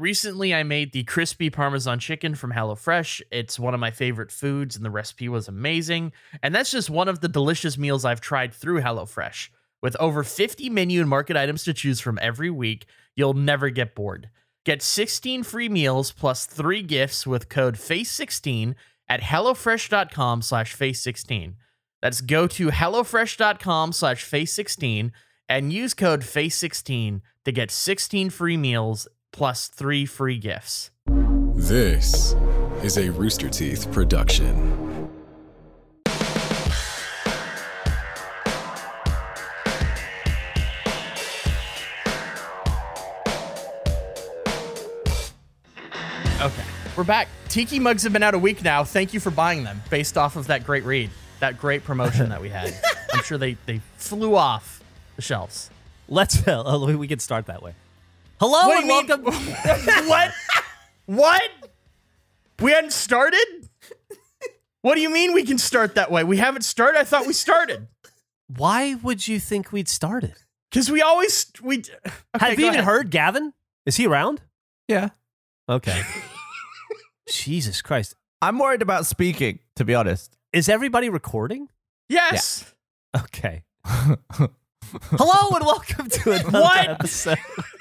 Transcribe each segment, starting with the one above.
Recently, I made the crispy Parmesan chicken from HelloFresh. It's one of my favorite foods, and the recipe was amazing. And that's just one of the delicious meals I've tried through HelloFresh. With over 50 menu and market items to choose from every week, you'll never get bored. Get 16 free meals plus three gifts with code FACE16 at HelloFresh.com slash FACE16. That's go to HelloFresh.com slash FACE16 and use code FACE16 to get 16 free meals plus three free gifts. This is a Rooster Teeth production. Okay, we're back. Tiki mugs have been out a week now. Thank you for buying them based off of that great read, that great promotion that we had. I'm sure they, they flew off the shelves. Let's uh, we can start that way. Hello What and do mean- welcome. what? What? We hadn't started? What do you mean we can start that way? We haven't started? I thought we started. Why would you think we'd started? Because we always we okay, Have you even ahead. heard Gavin? Is he around? Yeah. Okay. Jesus Christ. I'm worried about speaking, to be honest. Is everybody recording? Yes. Okay. Hello and welcome to another What? episode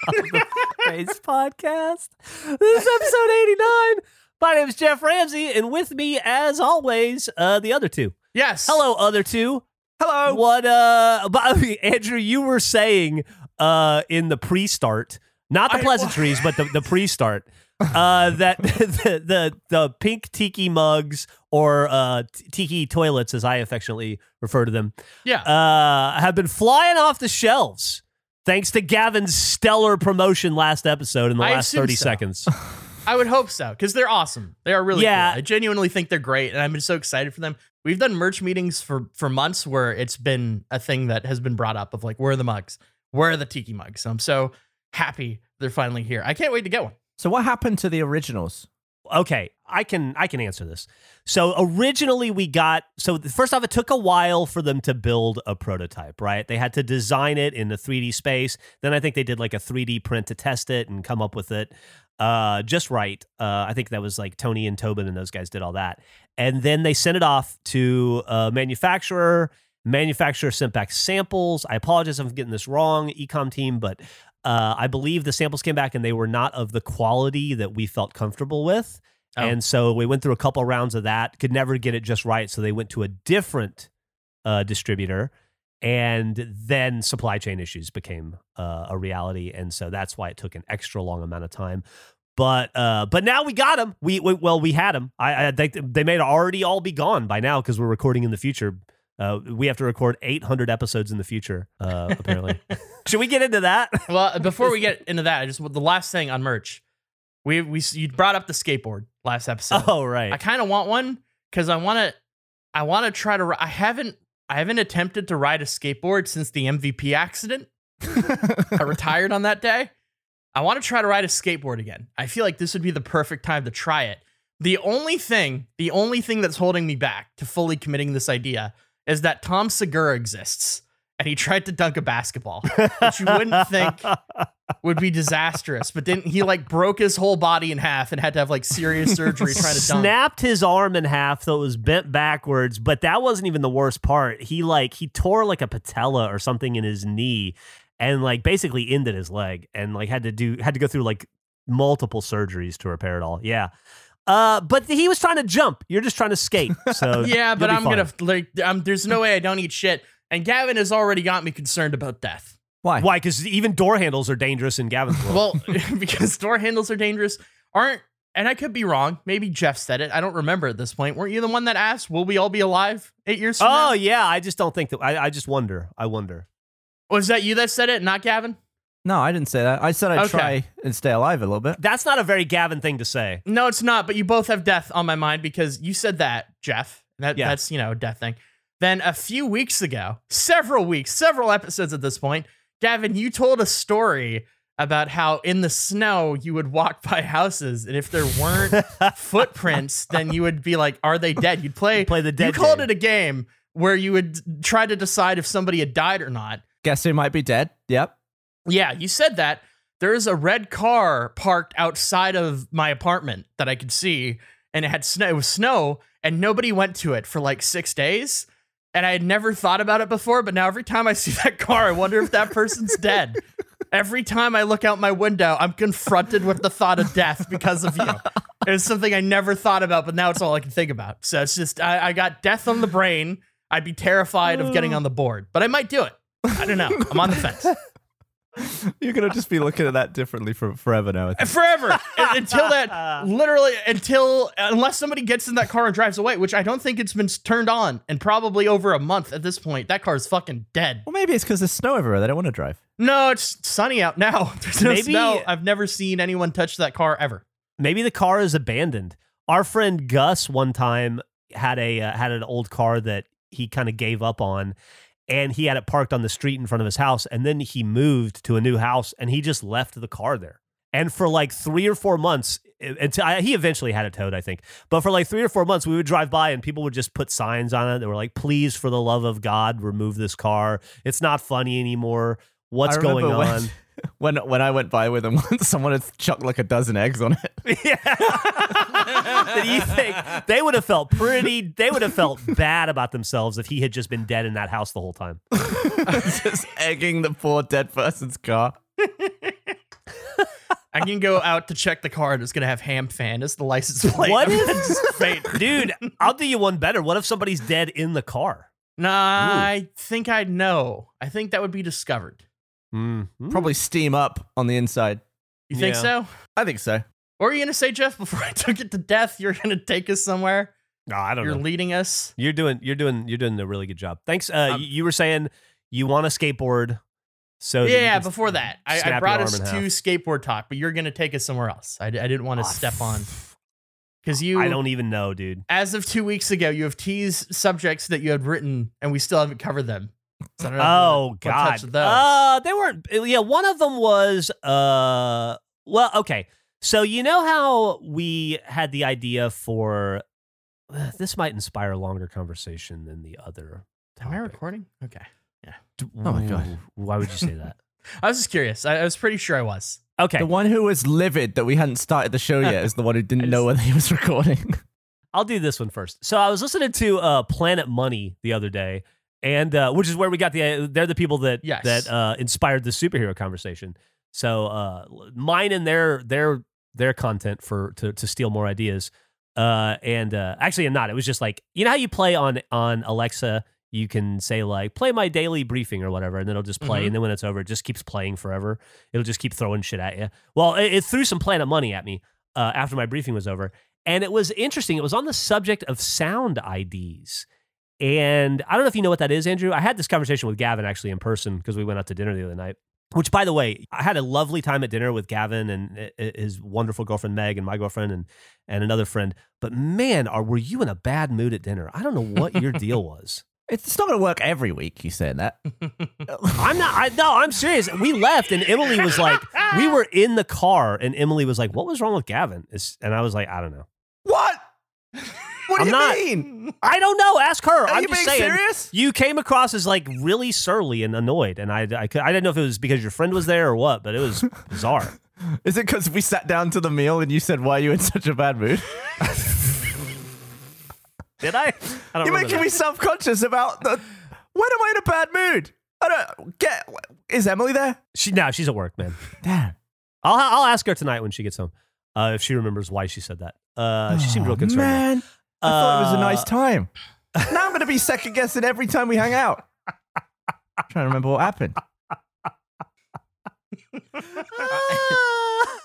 of the Face Podcast. This is episode 89. My name is Geoff Ramsey, and with me, as always, uh, the other two. Yes. Hello, other two. Hello. What uh by the way, Andrew, you were saying uh in the pre-start, not the I- pleasantries, but the, the pre-start, uh that the, the the pink tiki mugs or uh tiki toilets as I affectionately refer to them, Yeah. uh have been flying off the shelves thanks to Gavin's stellar promotion last episode in the I last 30 so. seconds. I would hope so because they're awesome. They are really Yeah. cool. I genuinely think they're great, and I've been so excited for them. We've done merch meetings for for months where it's been a thing that has been brought up of like, where are the mugs? Where are the tiki mugs? I'm so happy they're finally here. I can't wait to get one. So what happened to the originals? okay i can i can answer this. So originally we got so first off it took a while for them to build a prototype right? They had to design it in the 3d space. Then i think they did like a 3d print to test it and come up with it. Uh just right. Uh i think that was like tony and tobin and those guys did all that. And then they sent it off to a manufacturer. Manufacturer sent back samples. I apologize if i'm getting this wrong ecom team but uh, I believe the samples came back and they were not of the quality that we felt comfortable with. Oh. And so we went through a couple rounds of that, could never get it just right. So they went to a different uh, distributor. And then supply chain issues became uh, a reality. And so that's why it took an extra long amount of time. But uh, but now we got them. We, we well we had them. I, I think they may already all be gone by now because we're recording in the future. Uh, we have to record 800 episodes in the future, uh, apparently. Should we get into that? Well, before we get into that, I just the last thing on merch. We we you brought up the skateboard last episode. Oh, right. I kind of want one because I want to. I want to try to. I haven't. I haven't attempted to ride a skateboard since the MVP accident. I retired on that day. I want to try to ride a skateboard again. I feel like this would be the perfect time to try it. The only thing, the only thing that's holding me back to fully committing this idea is that Tom Segura exists and he tried to dunk a basketball, which you wouldn't think would be disastrous, but then he like broke his whole body in half and had to have like serious surgery trying to dunk. snapped his arm in half so it was bent backwards but that wasn't even the worst part. He like he tore like a patella or something in his knee and like basically ended his leg and like had to do had to go through like multiple surgeries to repair it all. Yeah uh but he was trying to jump you're just trying to skate so Yeah, but I'm fine. gonna like. Um, there's no way I don't eat shit. And Gavin has already got me concerned about death. Why? why because even door handles are dangerous in gavin's world Well, because door handles are dangerous. Aren't and I could be wrong. Maybe Geoff said it. I don't remember at this point. Weren't you the one that asked, "Will we all be alive eight years from oh now?" yeah i just don't think that I, I just wonder i wonder Was that you that said it, not Gavin? No, I didn't say that. I said I'd Okay. try and stay alive a little bit. that's not a very gavin thing to say No, it's not. But you both have death on my mind because you said that, Geoff. That Yeah. that's you know a death thing. Then a few weeks ago, several weeks, several episodes at this point, Gavin, you told a story about how in the snow you would walk by houses, and if there weren't footprints, then you would be like, "Are they dead?" You'd play. Play the You called game. it a game where you would try to decide if somebody had died or not. Guess who might be dead? Yep. Yeah, you said that. there is a red car parked outside of my apartment that I could see, and it had snow. It was snow, and nobody went to it for like six days. And I had never thought about it before, but now every time I see that car, I wonder if that person's dead. Every time I look out my window, I'm confronted with the thought of death because of you. It's something I never thought about, but now it's all I can think about. So it's just I, I got death on the brain. I'd be terrified of getting on the board, but I might do it. I don't know. I'm on the fence. You're gonna just be looking at that differently for forever now. Forever until that literally until unless somebody gets in that car and drives away which i don't think it's been turned on in probably over a month at this point that car is fucking dead Well, maybe it's because there's snow everywhere. They don't want to drive. no it's sunny out now there's no Maybe- snow i've never seen anyone touch that car ever Maybe the car is abandoned. Our friend Gus one time had a uh, had an old car that he kind of gave up on and he had it parked on the street in front of his house and then he moved to a new house and he just left the car there. And for like 3 or 4 months until I, he eventually had it towed, I think. But for like 3 or 4 months we would drive by and people would just put signs on it that were like please for the love of God remove this car. It's not funny anymore. What's going on? When, when when I went by with them once, someone had chucked like a dozen eggs on it. Yeah. that you think they would have felt pretty they would have felt bad about themselves if he had just been dead in that house the whole time. just egging the poor dead person's car. i can go out to check the car and it's gonna have ham fan as the license plate What I'm if- faint. Dude, I'll do you one better. What if somebody's dead in the car? nah i think i'd know i think that would be discovered Mm-hmm. Probably steam up on the inside. you think Yeah. so I think so. what are you gonna say geoff before i took it to death you're gonna take us somewhere No, I don't know. you're know. leading us You're doing you're doing you're doing a really good job. Thanks. Uh Um, you- you were saying you want a skateboard so yeah, can before that, I, I brought us to half. skateboard talk, but you're gonna take us somewhere else. I, I didn't want to Ah, step on because you, I don't even know, dude. as of two weeks ago, you have teased subjects that you had written, and we still haven't covered them. So I don't know Oh wanna- wanna God. touch those. Uh, they weren't. Yeah, one of them was. Uh, well, okay. So you know how we had the idea for uh, this might inspire a longer conversation than the other. Am I recording? Okay. Yeah. Oh my God. Why would you say that? I was just curious. I, I was pretty sure I was. Okay, The one who was livid that we hadn't started the show yet is the one who didn't know whether he was recording. I'll do this one first. So I was listening to uh, Planet Money the other day, and uh, which is where we got the. Uh, they're the people that Yes. that uh, inspired the superhero conversation. So uh, mine and their their their content for to to steal more ideas. Uh, and uh, actually, I'm not. It was just like you know how you play on on Alexa. You can say like play my daily briefing or whatever, and then it'll just play. Mhm. And then when it's over, it just keeps playing forever. It'll just keep throwing shit at you. Well, it, it threw some Planet Money at me uh, after my briefing was over, and it was interesting. It was on the subject of sound IDs. And I don't know if you know what that is, Andrew. I had this conversation with Gavin actually in person because we went out to dinner the other night. Which, by the way, I had a lovely time at dinner with Gavin and uh, his wonderful girlfriend Meg and my girlfriend and and another friend. But man, are were you in a bad mood at dinner? I don't know what your deal was. It's not going to work every week, you saying that. I'm not. I, no, I'm serious. We left, and Emily was like, we were in the car, and Emily was like, "What was wrong with Gavin?" And I was like, "I don't know. What? What do I'm you not- mean? I don't know. Ask her. Are I'm you just being saying." serious? You came across as like really surly and annoyed, and I, I, I didn't know if it was because your friend was there or what, but it was bizarre. Is it because we sat down to the meal and you said, why are you in such a bad mood? Did I? I don't You're making that. me self conscious about the. When am I in a bad mood? I don't get. Is Emily there? She no, she's at work, man. Damn. I'll I'll ask her tonight when she gets home, uh, if she remembers why she said that. Uh, she seemed real Oh, concerned. Man, I thought it was a nice Uh, time. now I'm going to be second guessing every time we hang out. I'm trying to remember what happened.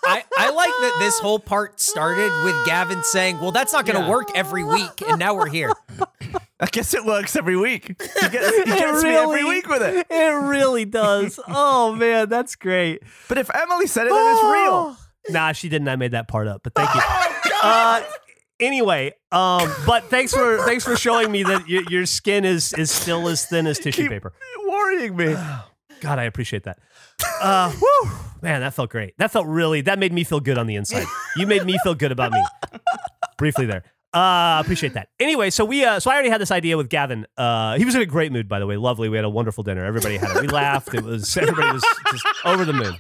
I, I like that this whole part started with Gavin saying, Well, that's not going to Yeah. work every week. And now we're here. I guess it works every week. He gets, he gets me every week with it. It really does. Oh man, that's great. But if Emily said it, then it's real. Nah, she didn't. I made that part up. But thank you. Uh, anyway, um, but thanks for thanks for showing me that your, your skin is is still as thin as tissue Keep paper. worrying me. God, I appreciate that. Uh, whew, man, that felt great. That felt really. That made me feel good on the inside. You made me feel good about me. Briefly there. Uh, appreciate that. Anyway, so we uh, so I already had this idea with Gavin. Uh, he was in a great mood, by the way. Lovely. We had a wonderful dinner. Everybody had it. We laughed. It was everybody was just over the moon.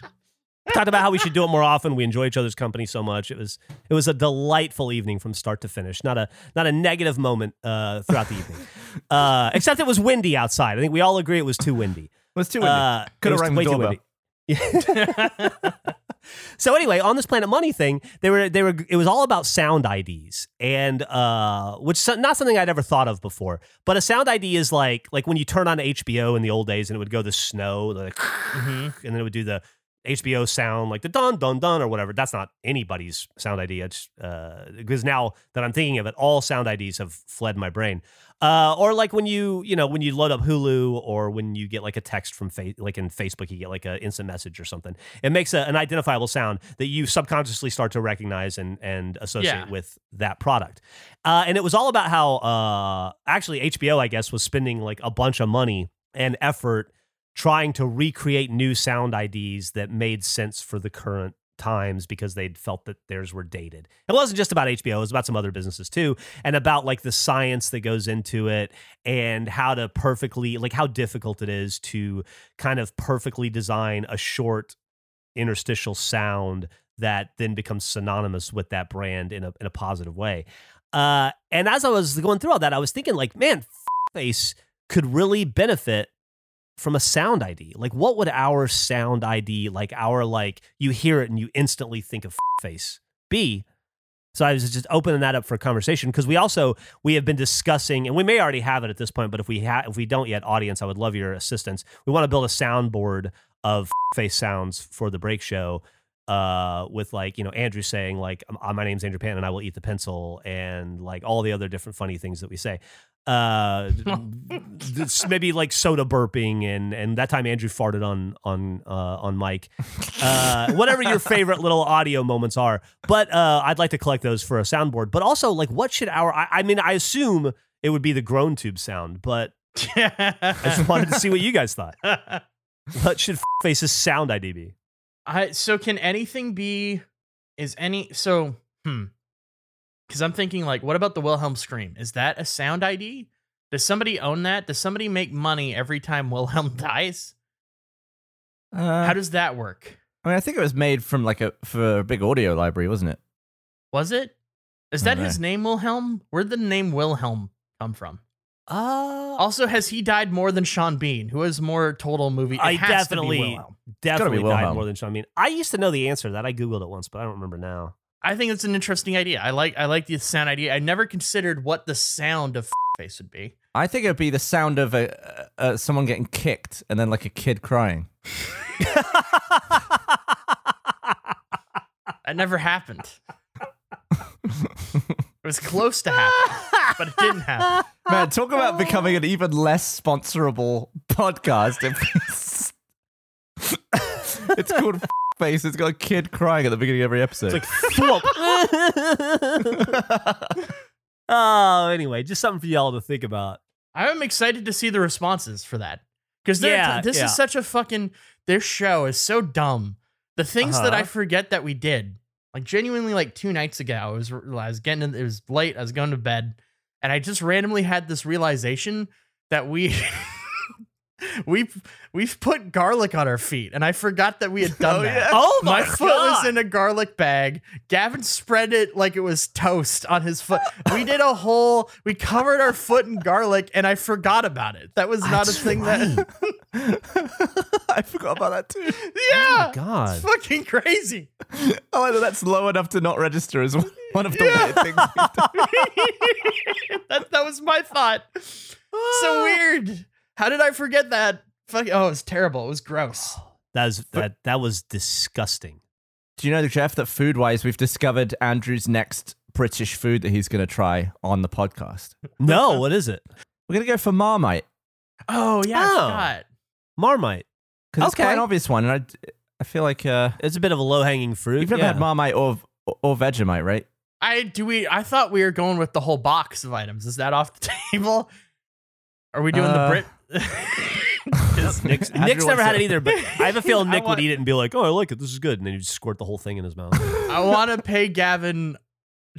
Talked about how we should do it more often. We enjoy each other's company so much. It was it was a delightful evening from start to finish. Not a not a negative moment uh, throughout the evening, uh, except it was windy outside. I think we all agree it was too windy. It was too windy. Uh, Could have rang the doorbell. So anyway, on this Planet Money thing, they were they were it was all about sound IDs and uh which is not something I'd ever thought of before. But a sound ID is like like when you turn on HBO in the old days and it would go the snow like Mhm. and then it would do the HBO sound like the dun dun dun or whatever. That's not anybody's sound idea. It's uh, because now that I'm thinking of it, all sound IDs have fled my brain. Uh, or like when you you know when you load up Hulu or when you get like a text from fa- like in Facebook, you get like an instant message or something. It makes a, an identifiable sound that you subconsciously start to recognize and and associate Yeah. with that product. Uh, and it was all about how uh, actually HBO, I guess, was spending like a bunch of money and effort trying to recreate new sound IDs that made sense for the current times because they'd felt that theirs were dated. It wasn't just about HBO, it was about some other businesses too, and about like the science that goes into it and how to perfectly like how difficult it is to kind of perfectly design a short interstitial sound that then becomes synonymous with that brand in a in a positive way. Uh, and as I was going through all that, I was thinking like, man, face could really benefit from a sound ID. Like, what would our sound ID, like our like you hear it and you instantly think of face, be? So I was just opening that up for conversation because we also we have been discussing, and we may already have it at this point, but if we ha- if we don't yet, audience, I would love your assistance. We want to build a soundboard of face sounds for the break show. Uh, with like you know Andrew saying like "Uh, my name's Andrew Pan and I will eat the pencil and like all the other different funny things that we say. Uh, maybe like soda burping and and that time Andrew farted on on uh, on Mike. Uh, whatever your favorite little audio moments are, but uh, I'd like to collect those for a soundboard. But also like what should our I, I mean I assume it would be the groan tube sound, but I just wanted to see what you guys thought. What should Face's sound ID be? I so can anything be is any so hmm because I'm thinking like what about the Wilhelm scream? Is that a sound ID? Does somebody own that? Does somebody make money every time Wilhelm dies? Uh, How does that work? I mean, I think it was made from like a for a big audio library, wasn't it? Was it? Is that his name Wilhelm? Where'd the name Wilhelm come from? Uh, Also, has he died more than Sean Bean, who has more total movie? It I has to be definitely- Wilhelm. definitely died Wilhelm. more than Sean Bean. I used to know the answer to that. I googled it once, but I don't remember now. I think it's an interesting idea. I like I like the sound idea. I never considered what the sound of face would be. I think it'd be the sound of a, uh, someone getting kicked and then like a kid crying. That never happened. it was close to happen, but it didn't happen. Man, talk about becoming an even less sponsorable podcast. If it's called Face. It's got a kid crying at the beginning of every episode. It's like thwomp. oh, anyway, just something for y'all to think about. I'm excited to see the responses for that because Yeah, this yeah. is such a fucking. This show is so dumb. The things that I Uh-huh. forget that we did, like genuinely, like two nights ago, I was I was getting in, it was late. I was going to bed, and I just randomly had this realization that we. We we've put garlic on our feet, and I forgot that we had done Oh, that. yeah. Oh my, my foot was in a garlic bag. Gavin spread it like it was toast on his foot. We did a whole. We covered our foot in garlic, and I forgot about it. That was not a That's thing that. I forgot about that too. yeah, Oh God. it's fucking crazy. Oh, I know that's low enough to not register as one of the weird things we've done. that that was my thought. So ah. weird. How did I forget that? Fuck. Oh, it was terrible. It was gross. That was that that was disgusting. Do you know, Geoff, that food wise, we've discovered Andrew's next British food that he's going to try on the podcast? No, what is it? We're going to go for Marmite Oh yeah, I Oh. forgot. Marmite. because it's quite an obvious one. And I, I feel like uh, It's a bit of a low hanging fruit. you've never yeah. had Marmite or, or Vegemite, right? I do we. I thought we were going with the whole box of items. Is that off the table? Are we doing Uh, the Brit? Is- Nick's, Nick's never had it either, but I have a feeling Nick want- would eat it and be like, "Oh, I like it. This is good," and then you just squirt the whole thing in his mouth. I want to pay Gavin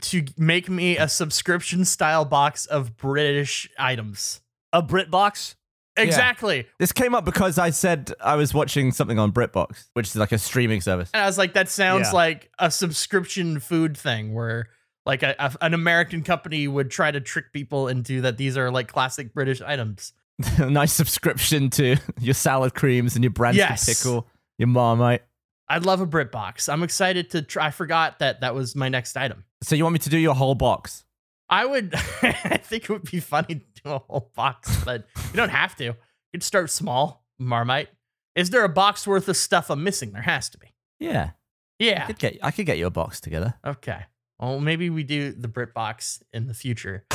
to make me a subscription style box of British items. a Brit box. Exactly. This came up because I said I was watching something on BritBox, which is like a streaming service. And I was like, that sounds Yeah. like a subscription food thing where like a, a- an American company would try to trick people into that these are like classic British items. A nice subscription to your salad creams and your Branston Yes. pickle, your Marmite. I'd love a Brit box. I'm excited to try. I forgot that that was my next item. So you want me to do your whole box? I would, I think it would be funny to do a whole box, but you don't have to. You can start small, Marmite. Is there a box worth of stuff I'm missing? There has to be. Yeah. Yeah. I could get I could get you a box together. Okay. Well, maybe we do the Brit box in the future.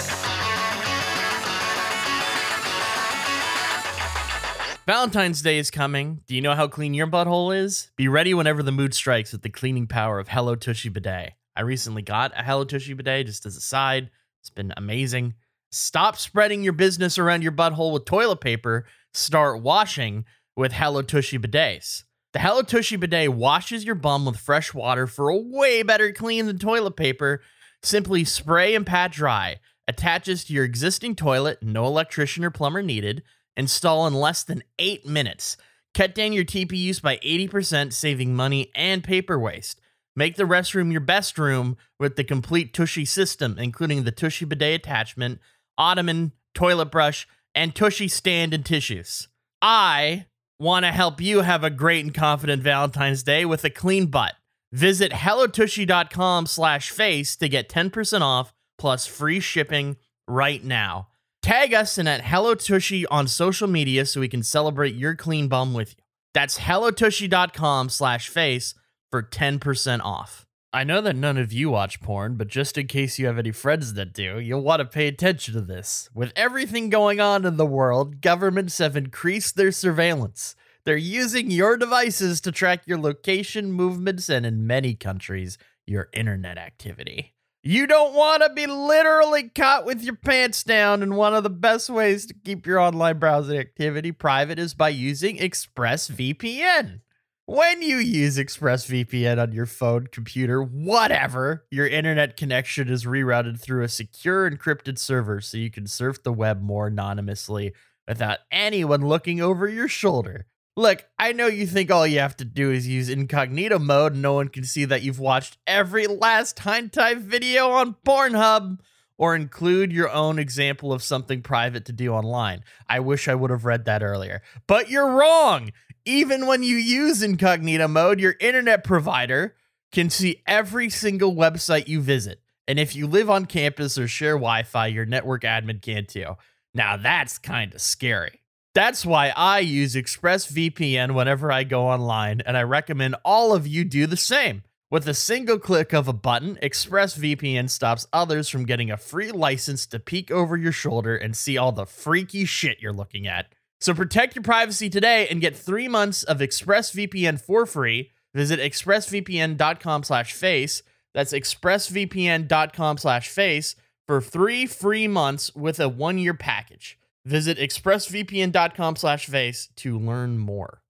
Valentine's Day is coming. Do you know how clean your butthole is? Be ready whenever the mood strikes with the cleaning power of Hello Tushy Bidet. I recently got a Hello Tushy Bidet just as a side. It's been amazing. Stop spreading your business around your butthole with toilet paper. Start washing with Hello Tushy Bidets. The Hello Tushy Bidet washes your bum with fresh water for a way better clean than toilet paper. Simply spray and pat dry. Attaches to your existing toilet, no electrician or plumber needed. Install in less than eight minutes. Cut down your TP use by 80%, saving money and paper waste. Make the restroom your best room with the complete Tushy system, including the Tushy bidet attachment, ottoman, toilet brush, and Tushy stand and tissues. I want to help you have a great and confident Valentine's Day with a clean butt. Visit hellotushy.com slash face to get 10% off plus free shipping right now. Tag us in at Hello Tushy on social media so we can celebrate your clean bum with you. That's hellotushy.com slash face for 10% off. I know that none of you watch porn, but just in case you have any friends that do, you'll want to pay attention to this. With everything going on in the world, governments have increased their surveillance. They're using your devices to track your location, movements, and in many countries, your internet activity. You don't want to be literally caught with your pants down, and one of the best ways to keep your online browsing activity private is by using ExpressVPN. When you use ExpressVPN on your phone, computer, whatever, your internet connection is rerouted through a secure encrypted server so you can surf the web more anonymously without anyone looking over your shoulder. Look, I know you think all you have to do is use incognito mode and no one can see that you've watched every last hentai video on Pornhub or include your own example of something private to do online. I wish I would have read that earlier. But you're wrong. Even when you use incognito mode, your internet provider can see every single website you visit. And if you live on campus or share Wi Fi, your network admin can too. Now that's kind of scary. That's why I use ExpressVPN whenever I go online, and I recommend all of you do the same. With a single click of a button, ExpressVPN stops others from getting a free license to peek over your shoulder and see all the freaky shit you're looking at. So protect your privacy today and get three months of ExpressVPN for free. Visit expressvpn.com slash face. That's expressvpn.com slash face for three free months with a one-year package. Visit expressvpn.com slash face to learn more.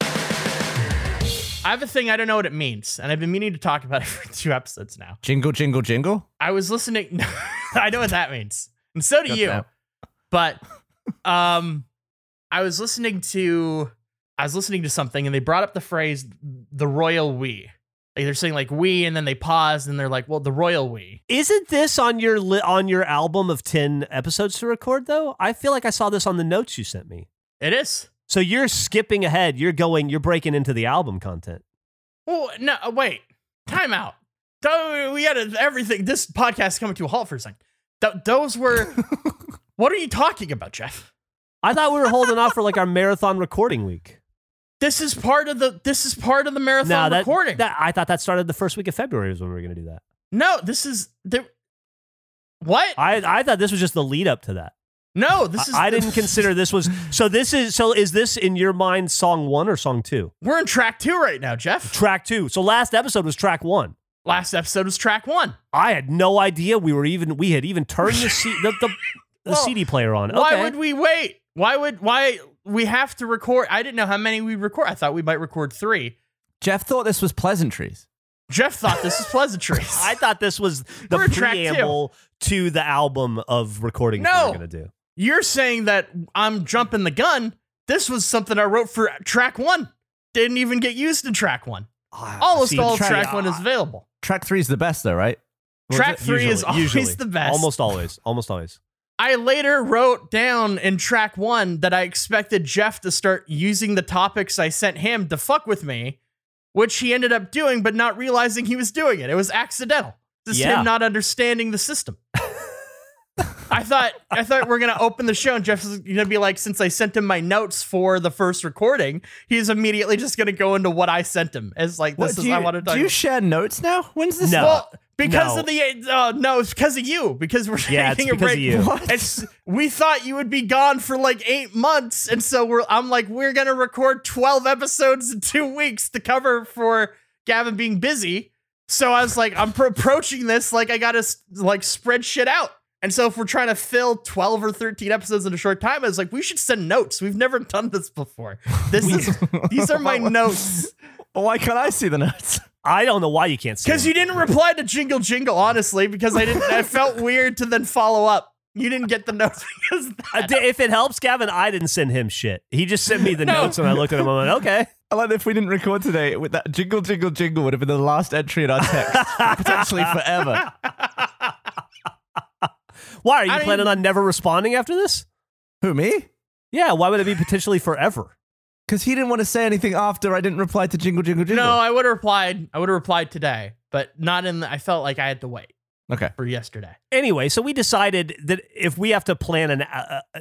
I have a thing I don't know what it means, and I've been meaning to talk about it for two episodes now. Jingle, jingle, jingle. I was listening. I know what that means, and so do Got you. that. But um, I was listening to I was listening to something, and they brought up the phrase "the royal we." Like they're saying like "we," and then they pause, and they're like, "Well, the royal we." Isn't this on your li- on your album of 10 episodes to record though? I feel like I saw this on the notes you sent me. It is. So you're skipping ahead. You're going you're breaking into the album content. Oh no! uh, Wait, time out. Th- We got everything. This podcast is coming to a halt for a second. Th- those were. what are you talking about, Geoff? I thought we were holding off for like our marathon recording week. This is part of the. This is part of the marathon No, that, recording. that I thought that started the first week of February is when we were going to do that. no, this is the. What? I I thought this was just the lead up to that. no, this is. I, I didn't consider this was so. This is so. Is this in your mind song one or song two? We're in track two right now, Geoff. Track two. So last episode was track one. Last episode was track one. I had no idea we were even we had even turned the C, the, the, the Well, CD player on. Why Okay. would we wait? Why would why we have to record? I didn't know how many we record. I thought we might record three. Geoff thought this was pleasantries. Geoff thought this was pleasantries. I thought this was the We're in track two. preamble to the album of recordings we No. were going to do. You're saying that I'm jumping the gun. this was something I wrote for track one. Didn't even get used in track one. Ah, Almost see, all track- track one is available. Track three is the best, though, right? Was Track it? three is always usually. the best. Almost always. Almost always. I later wrote down in track one that I expected Geoff to start using the topics I sent him to fuck with me, which he ended up doing, but not realizing he was doing it. It was accidental. Just Yeah. him not understanding the system. I thought I thought we are gonna open the show and Geoff's gonna be like, since I sent him my notes for the first recording, he's immediately just gonna go into what I sent him. As like this do is you, I wanted to do you share notes now? When's this? No. well, because No. of the uh, no, it's because of you. Because we're Yeah, taking a break. of you. What? It's we thought you would be gone for like eight months, and so we're. I'm like, we're gonna record twelve episodes in two weeks to cover for Gavin being busy. So I was like, I'm pro- approaching this like I gotta like spread shit out. And so if we're trying to fill twelve or thirteen episodes in a short time, I was like, we should send notes. We've never done this before. This is these are my notes. Why can't I see the notes? I don't know why you can't see Because you didn't reply to Jingle Jingle, honestly, because I didn't. I felt weird to then follow up. You didn't get the notes because of Uh, that. if it helps, Gavin, I didn't send him shit. He just sent me the No. notes, and I looked at him. and I went, okay. I like if we didn't record today with that jingle, jingle, jingle would have been the last entry in our text, potentially forever. Why are you I mean- planning on never responding after this? Who me? Yeah. Why would it be potentially forever? Because he didn't want to say anything after I didn't reply to jingle, jingle, jingle. No, I would have replied. I would have replied today, but not in. The, I felt like I had to wait okay. for yesterday. Anyway, so we decided that if we have to plan an uh, uh, uh,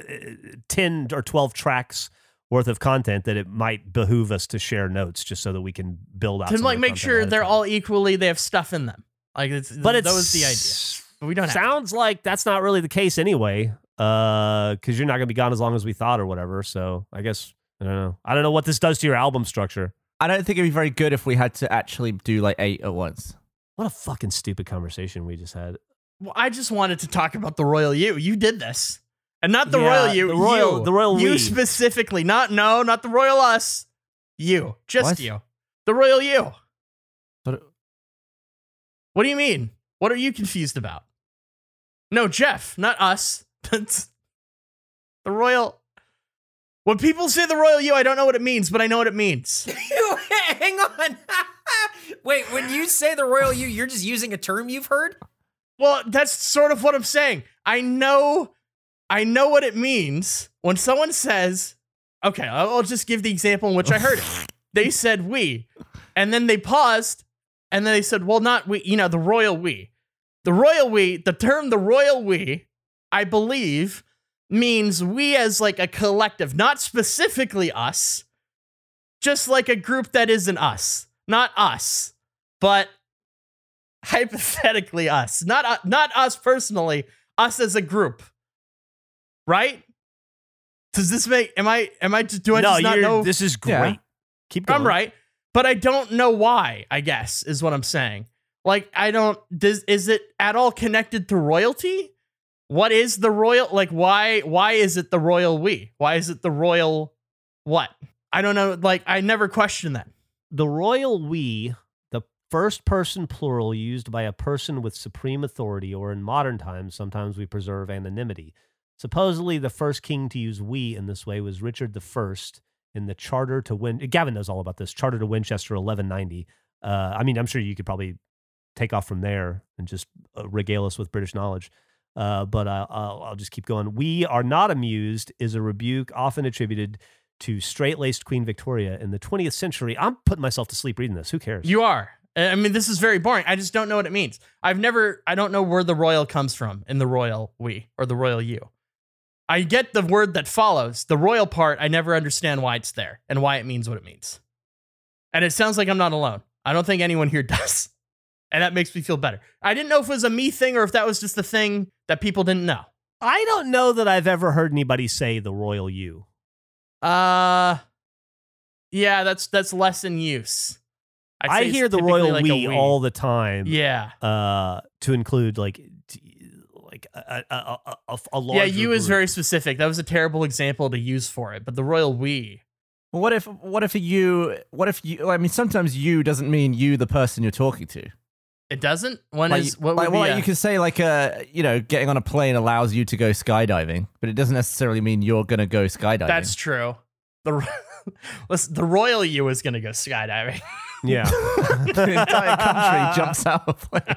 ten or twelve tracks worth of content, that it might behoove us to share notes just so that we can build out. To some like of the make sure they're all equally. They have stuff in them. Like it's. But it's that was the idea. But we don't have. Sounds like that's not really the case anyway. Uh, because you're not gonna be gone as long as we thought or whatever. So I guess I don't know. I don't know what this does to your album structure. I don't think it'd be very good if we had to actually do like eight at once. What a fucking stupid conversation we just had. Well, I just wanted to talk about the royal you. You did this, and not the Yeah, royal you. the royal- you. the royal you we. specifically. Not no, not the royal us. You, just What? you. The royal you. But What do you mean? What are you confused about? No, Geoff, not us. That's the royal. When people say the royal you, I don't know what it means, but I know what it means. Hang on. Wait, when you say the royal you, you're just using a term you've heard? Well, that's sort of what I'm saying. I know, I know what it means when someone says, "Okay, I'll I'll just give the example in which I heard it." They said "we," and then they paused, and then they said, "Well, not we." You know, the royal we, the royal we. The term "the royal we," I believe, means we as like a collective, not specifically us, just like a group that isn't us, not us, but hypothetically us, not uh, not us personally, us as a group, right? Does this make? Am I? Am I? Do I no, just not know? this is great. Yeah. Keep going. I'm right, but I don't know why. I guess is what I'm saying. Like I don't. Does is it at all connected to royalty? What is the royal? Like why? Why is it the royal we? Why is it the royal what? I don't know. Like I never questioned that. The royal we, the first person plural used by a person with supreme authority, or in modern times, sometimes we preserve anonymity. Supposedly, the first king to use we in this way was Richard I in the Charter to Win. Gavin knows all about this. Charter to Winchester, 1190. Uh, I mean, I'm sure you could probably take off from there and just uh, regale us with British knowledge. Uh, but uh, I'll, I'll just keep going. We are not amused is a rebuke often attributed to straight laced Queen Victoria in the 20th century. I'm putting myself to sleep reading this. Who cares? You are. I mean, this is very boring. I just don't know what it means. I've never, I don't know where the royal comes from in the royal we or the royal you. I get the word that follows. The royal part, I never understand why it's there and why it means what it means. And it sounds like I'm not alone. I don't think anyone here does. And that makes me feel better. I didn't know if it was a me thing or if that was just the thing that people didn't know. I don't know that I've ever heard anybody say the royal you. Uh, yeah, that's that's less in use. I'd I hear the royal like a we, all the time. Yeah. Uh, to include like, like a a a, a, a Yeah, larger you is very specific. That was a terrible example to use for it. But the royal we, Well, what if what if you what if you I mean sometimes you doesn't mean you the person you're talking to. It doesn't. When Like, is you- what would like, be like a- you can say like uh you know getting on a plane allows you to go skydiving, but it doesn't necessarily mean you're gonna go skydiving. That's true. the listen, the royal you is gonna go skydiving. Yeah. the entire country jumps out of plane.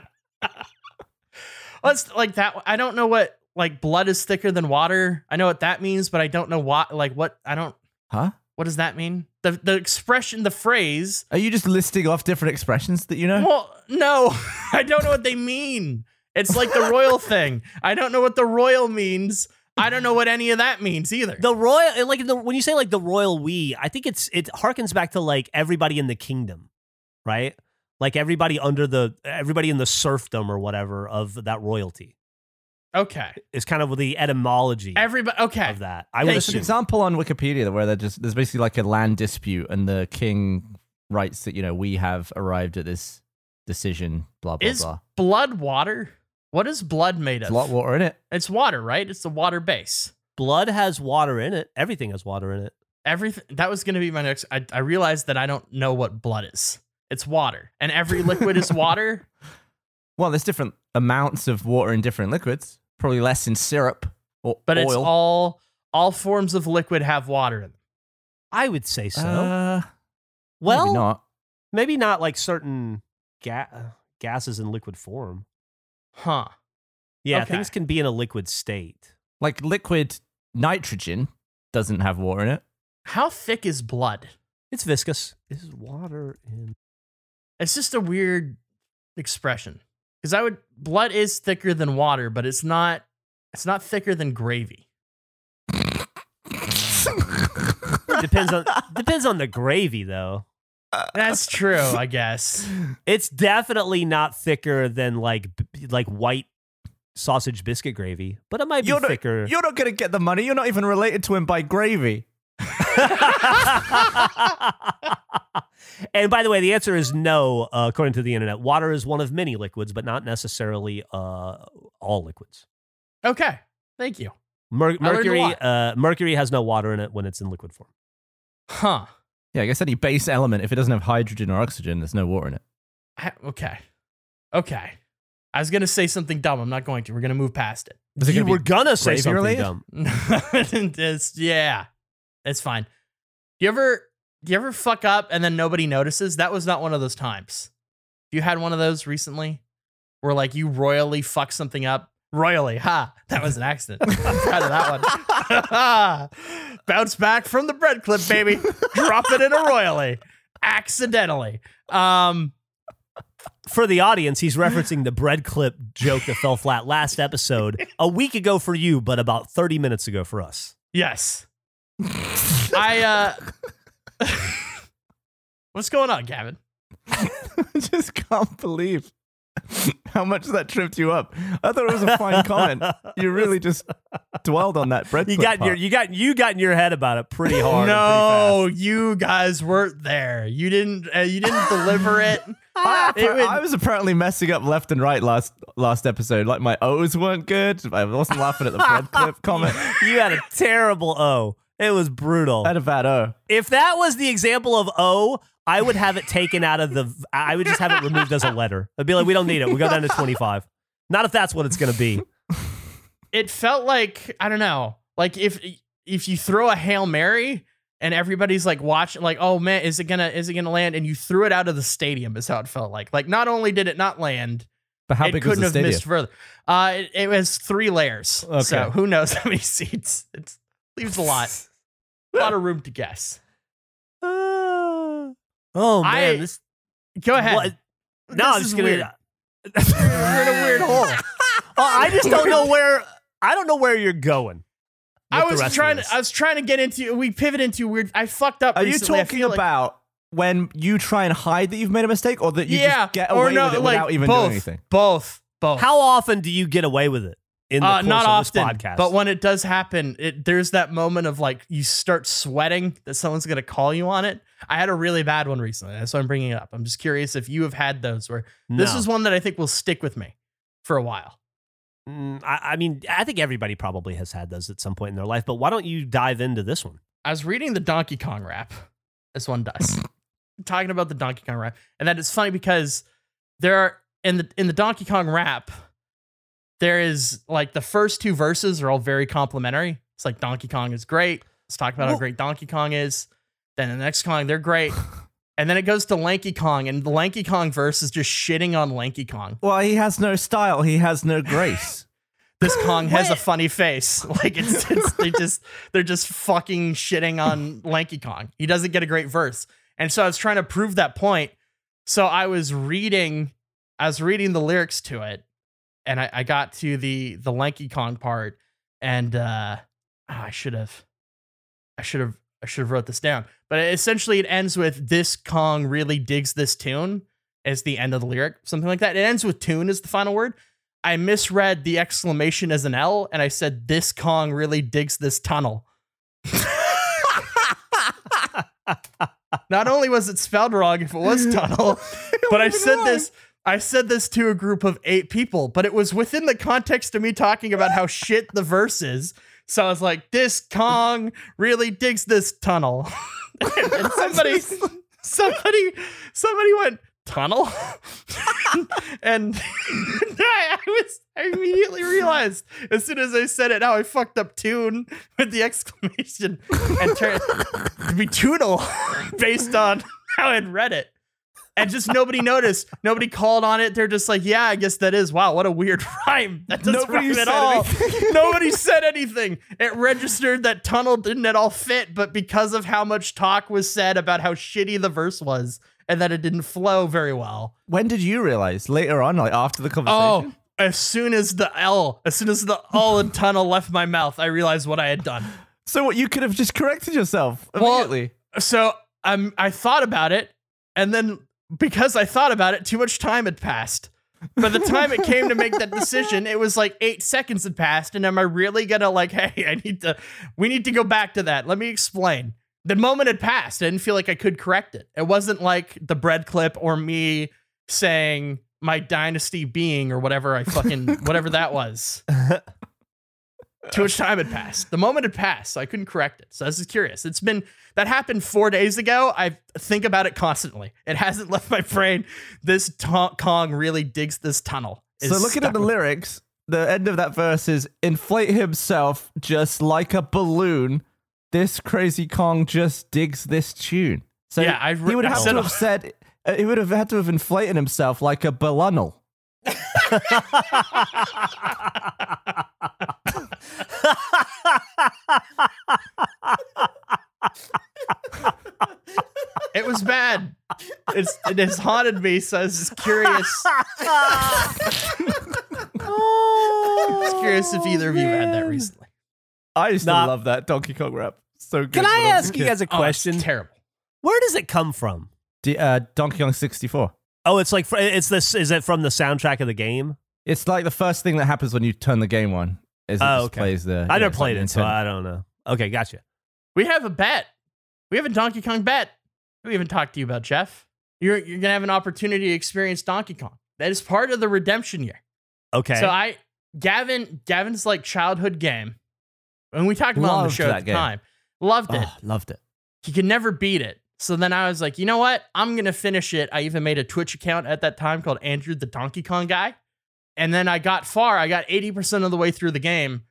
Let's like that. I don't know what like blood is thicker than water. I know what that means, but I don't know what like what I don't. Huh? What does that mean? The the expression, the phrase. Are you just listing off different expressions that you know? Well, no, I don't know what they mean. It's like the royal thing. I don't know what the royal means. I don't know what any of that means either. The royal, like the, when you say like the royal we, I think it's it harkens back to like everybody in the kingdom, right? Like everybody under the everybody in the serfdom or whatever of that royalty okay, it's kind of the etymology everybody. Okay, of that. I Thank would There's an assume. example on Wikipedia where they're just there's basically like a land dispute, and the king writes that you know we have arrived at this decision. Blah blah is blah. blood water? What is blood made There's of? a lot of water in it. It's water, right? It's the water base. Blood has water in it. Everything has water in it. Everything that was going to be my next. I, I realized that I don't know what blood is. It's water, and every liquid is water. Well, there's different amounts of water in different liquids. Probably less in syrup or But oil. it's all all forms of liquid have water in them. I would say so. Uh, well, maybe not. maybe not like certain ga- gases in liquid form. Huh. Yeah, Okay. things can be in a liquid state. Like liquid nitrogen doesn't have water in it. How thick is blood? It's viscous. Is water in? It's just a weird expression. Because I would blood is thicker than water, but it's not it's not thicker than gravy. Depends on depends on the gravy though. That's true, I guess. It's definitely not thicker than like like white sausage biscuit gravy, but it might be You're not, thicker. you're not going to get the money. You're not even related to him by gravy. and by the way, the answer is no, uh, according to the internet. Water is one of many liquids, but not necessarily uh, all liquids. Okay. Thank you. Mer- mercury, uh, mercury has no water in it when it's in liquid form. Huh. Yeah, I guess any base element, if it doesn't have hydrogen or oxygen, there's no water in it. I- okay. Okay. I was gonna say something dumb. I'm not going to. We're gonna move past it. Is it you gonna were gonna say something related? dumb. it's, yeah. It's fine. Do you ever do you ever fuck up and then nobody notices? That was not one of those times. You had one of those recently where like you royally fuck something up. Royally, ha! That was an accident. I'm proud of that one. Bounce back from the bread clip, baby. Drop it in a royally, accidentally. Um, For the audience, he's referencing the bread clip joke that fell flat last episode a week ago for you, but about 30 minutes ago for us. yes. I uh, what's going on, Gavin? I just can't believe how much that tripped you up. I thought it was a fine comment. You really just dwelled on that bread. You got in your you got you got in your head about it pretty hard. and no, you guys weren't there. You didn't. Uh, you didn't deliver it. I, It I was apparently messing up left and right last last episode. Like my O's weren't good. I wasn't laughing at the bread clip comment. You had a terrible O. It was brutal. I had a bad O. If that was the example of O, I would have it taken out of the. I would just have it removed as a letter. I'd be like, we don't need it. We go down to twenty five. Not if that's what it's going to be. It felt like I don't know. Like if if you throw a hail mary and everybody's like watching, like oh man, is it gonna is it gonna land? And you threw it out of the stadium. Is how it felt like. Like not only did it not land, But how it big couldn't the have stadium? missed further. Uh, it, it was three layers. Okay. So who knows how many seats? It leaves a lot, a lot of room to guess. oh man, I- this. Go ahead. What? No, This I'm just gonna. weird. We're in a weird hole. Oh, I just don't know where. I don't know where you're going. I was trying to. I was trying to get into. We pivot into weird. I fucked up. Are you recently. I talking feel like- about when you try and hide that you've made a mistake, or that you yeah, just get away no, with it like without even both, doing anything? Both. Both. How often do you get away with it in the Uh, course not of often, this podcast? but when it does happen, it there's that moment of like you start sweating that someone's gonna call you on it. I had a really bad one recently, that's why I'm bringing it up. I'm just curious if you have had those where this is one that I think will stick with me for a while. Mm, I, I mean, I think everybody probably has had those at some point in their life. But why don't you dive into this one? I was reading the Donkey Kong rap. This one does. Talking about the Donkey Kong rap. And that is funny because there are in the in the Donkey Kong rap, there is like the first two verses are all very complimentary. It's like Donkey Kong is great. Let's talk about how great Donkey Kong is. Then the next Kong, they're great. And then it goes to Lanky Kong, and the Lanky Kong verse is just shitting on Lanky Kong. Well, he has no style. He has no grace. This Kong has a funny face. Like it's, it's they just they're just fucking shitting on Lanky Kong. He doesn't get a great verse. And so I was trying to prove that point. So I was reading, I was reading the lyrics to it, and I, I got to the the Lanky Kong part, and uh oh, I should have I should have I should have wrote this down. But essentially it ends with this Kong really digs this tune as the end of the lyric, something like that. It ends with tune is the final word. I misread the exclamation as an L and I said this Kong really digs this tunnel. Not only was it spelled wrong if it was tunnel, but I said this I said this to a group of 8 people, but it was within the context of me talking about how shit the verse is. So I was like, this Kong really digs this tunnel. and, and somebody somebody somebody went tunnel and I, I was i immediately realized as soon as i said it now i fucked up tune with the exclamation and turned to be tunal based on how i'd read it and just nobody noticed nobody called on it they're just like yeah i guess that is wow what a weird rhyme that doesn't Nobody rhyme at all nobody said anything it registered that tunnel didn't at all fit but because of how much talk was said about how shitty the verse was and that it didn't flow very well when did you realize? Later on, like after the conversation? oh conversation? as soon as the l as soon as the l and tunnel left my mouth i realized what i had done So what? You could have just corrected yourself Well- immediately. so um, I thought about it, and then because I thought about it, too much time had passed. By the time it came to make that decision, it was like eight seconds had passed, and am I really gonna like, hey, I need to, we need to go back to that. Let me explain. The moment had passed. I didn't feel like I could correct it. It wasn't like the bread clip or me saying my dynasty being or whatever I fucking whatever that was. Too much time had passed. The moment had passed, so I couldn't correct it. So I was curious. It's been that happened four days ago. I think about it constantly. It hasn't left my brain. This ta- Kong really digs this tunnel. So looking at the lyrics, the end of that verse is inflate himself just like a balloon. This crazy Kong just digs this tune. So Yeah, I re- he would have said- to have said uh, he would have had to have inflated himself like a balloonal. It was bad. It's it has haunted me. So I was just curious. just curious if either of you had that recently. I used to love that Donkey Kong rap. So good. Can when I ask you guys a Oh, it's question? terrible. Where does it come from? D- uh, Donkey Kong 64. Oh, it's like it's this. Is it from the soundtrack of the game? It's like the first thing that happens when you turn the game on. It Oh, okay. plays the. I yeah, never played it, so I don't know. Okay, gotcha. We have a bet. We have a Donkey Kong bet. We haven't talked to you about Geoff. You're you're gonna have an opportunity to experience Donkey Kong. That is part of the redemption year. Okay. So I Gavin Gavin's like childhood game. And we talked about it on the show that at the game. time. Loved it. Oh, loved it. He could never beat it. So then I was like, you know what? I'm gonna finish it. I even made a Twitch account at that time called Andrew the Donkey Kong guy. And then I got far. I got 80% of the way through the game.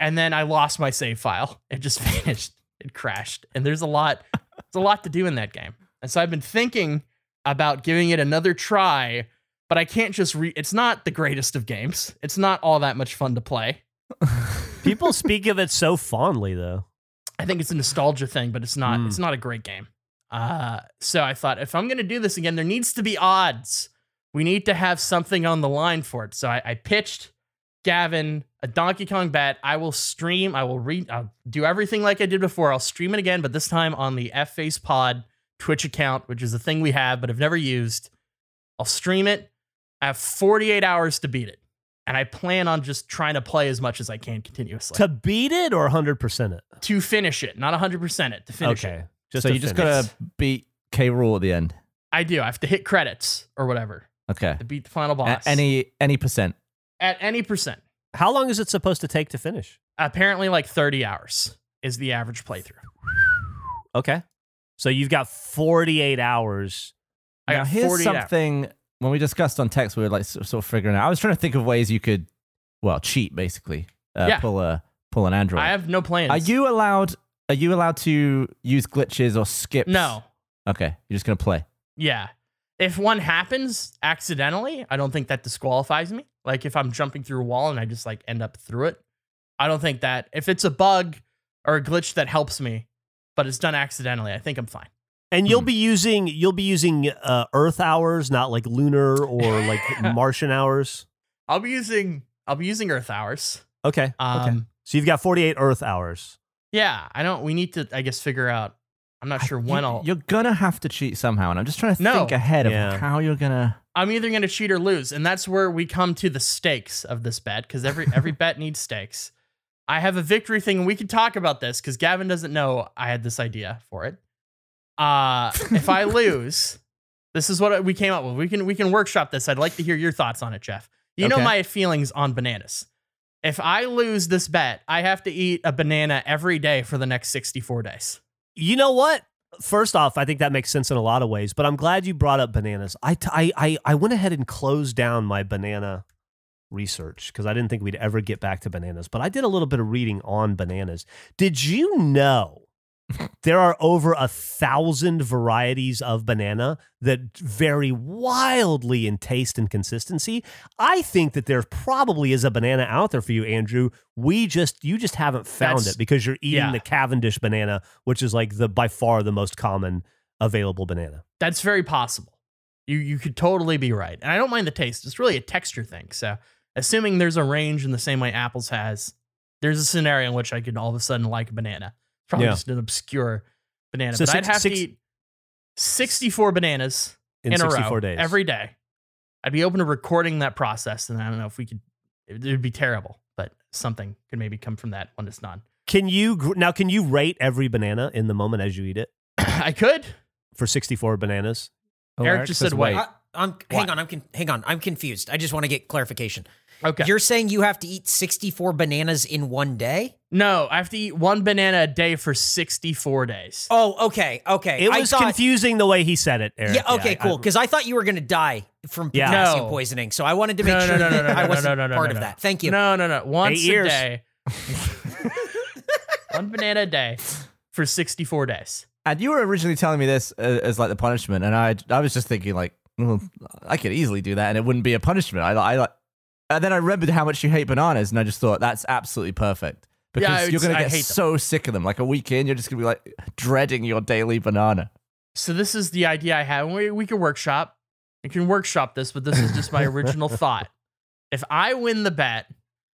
And then I lost my save file. It just vanished. It crashed. And there's a lot, there's a lot to do in that game. And so I've been thinking about giving it another try, but I can't just re it's not the greatest of games. It's not all that much fun to play. People speak of it so fondly, though. I think it's a nostalgia thing, but it's not. Mm. It's not a great game. Uh, so I thought if I'm gonna do this again, there needs to be odds. We need to have something on the line for it. So I, I pitched Gavin a Donkey Kong bet. I will stream. I will read. I'll do everything like I did before. I'll stream it again, but this time on the F Face Pod Twitch account, which is a thing we have but have never used. I'll stream it. I have 48 hours to beat it, and I plan on just trying to play as much as I can continuously To beat it or 100% it? to finish it, not 100% it, to finish it. okay. Just so to you just gotta beat K. Rool at the end. I do. I have to hit credits or whatever Okay. to beat the final A- boss. any any percent. at any percent. How long is it supposed to take to finish? Apparently, like 30 hours is the average playthrough. Okay. So you've got 48 hours. I now, got here's 48 hours. something. When we discussed on text, we were like sort sort of figuring out. I was trying to think of ways you could, well, cheat basically. Uh, Yeah. Pull a pull an Android. I have no plans. Are you allowed Are you allowed to use glitches or skips? No. Okay, you're just gonna play. Yeah. If one happens accidentally, I don't think that disqualifies me. Like if I'm jumping through a wall and I just like end up through it, I don't think that if it's a bug or a glitch that helps me, but it's done accidentally, I think I'm fine. And you'll Hmm. be using you'll be using uh, Earth hours, not like lunar or like Martian hours. I'll be using I'll be using Earth hours. Okay. Um, okay. So you've got 48 Earth hours. Yeah, I don't. We need to, I guess, figure out. I'm not sure when you, I'll. You're gonna have to cheat somehow, and I'm just trying to No. think ahead of Yeah. how you're gonna. I'm either going to cheat or lose, and that's where we come to the stakes of this bet because every every bet needs stakes. I have a victory thing, and we can talk about this because Gavin doesn't know I had this idea for it. Uh, if I lose, this is what we came up with. We can we can workshop this. I'd like to hear your thoughts on it, Geoff. You know my feelings on bananas. If I lose this bet, I have to eat a banana every day for the next 64 days. You know what? First off, I think that makes sense in a lot of ways, but I'm glad you brought up bananas. I, t- I, I, I went ahead and closed down my banana research because I didn't think we'd ever get back to bananas, but I did a little bit of reading on bananas. Did you know there are over a thousand varieties of banana that vary wildly in taste and consistency? I think that there probably is a banana out there for you, Andrew. We just, you just haven't found That's- it because you're eating yeah. the Cavendish banana, which is like the by far the most common available banana. That's very possible. You you could totally be right. And I don't mind the taste. It's really a texture thing. So assuming there's a range in the same way apples has, there's a scenario in which I could all of a sudden like a banana. Probably Yeah. just an obscure banana. So but I'd have six- to eat 64 bananas In, in, a 64 row days. every day. I'd be open to recording that process. And I don't know if we could, it would be terrible, but something could maybe come from that when it's not. Can you now? Can you rate every banana in the moment as you eat it I could. for sixty-four bananas? Oh, Eric just said wait. I, I'm hang on. I'm con- hang on. I'm confused. I just want to get clarification. Okay. You're saying you have to eat 64 bananas in one day? no, I have to eat one banana a day for 64 days. Oh, okay, okay. It I was thought- confusing the way he said it. Eric. Yeah, okay, I- cool. Because I, thought you were going to die from Yeah. potassium No. poisoning, so I wanted to make No, no, sure no, no, that no, I wasn't no, no, no, part no, of that. Thank you. No, no, no. Once Eight a years. day. One banana a day for 64 days. And you were originally telling me this uh, as like the punishment, and I I was just thinking like, well, I could easily do that, and it wouldn't be a punishment. I I like, and then I remembered how much you hate bananas, and I just thought that's absolutely perfect because Yeah, you're gonna get hate them. so sick of them. Like a week in, you're just gonna be like dreading your daily banana. So this is the idea I have. We, we can workshop. We can workshop this, but this is just my original thought. If I win the bet,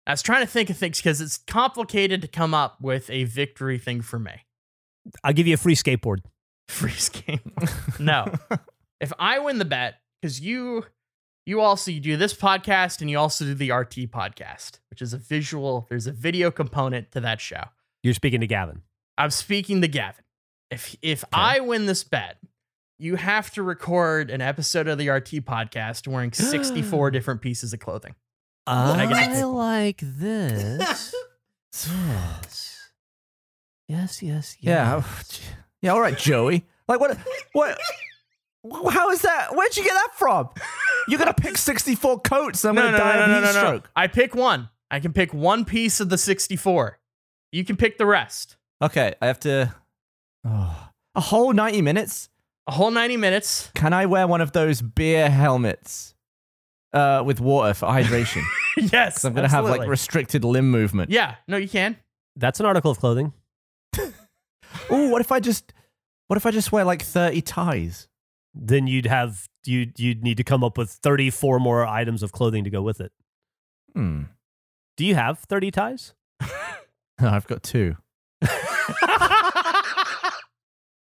I was trying to think of things because it's complicated to come up with a victory thing for me. I'll give you a free skateboard. Free game. No. if I win the bet, because you you also you do this podcast and you also do the RT podcast, which is a visual, there's a video component to that show. You're speaking to Gavin. I'm speaking to Gavin. If if I win this bet, you have to record an episode of the RT podcast wearing 64 different pieces of clothing. I I like this. yes. Yes, yes, Yeah, yeah. All right, Joey. Like what? What? How is that? Where'd you get that from? You're gonna pick 64 coats. I'm gonna die of heat stroke. I pick one. I can pick one piece of the 64. You can pick the rest. Okay, I have to. Oh, a whole 90 minutes. A whole 90 minutes. Can I wear one of those beer helmets uh, with water for hydration? yes. Because I'm gonna have like restricted limb movement. Yeah, no, you can. That's an article of clothing. Ooh, what if I just? What if I just wear like 30 ties? Then you'd have you you'd need to come up with 34 more items of clothing to go with it. Hmm. Do you have 30 ties? No, I've got two.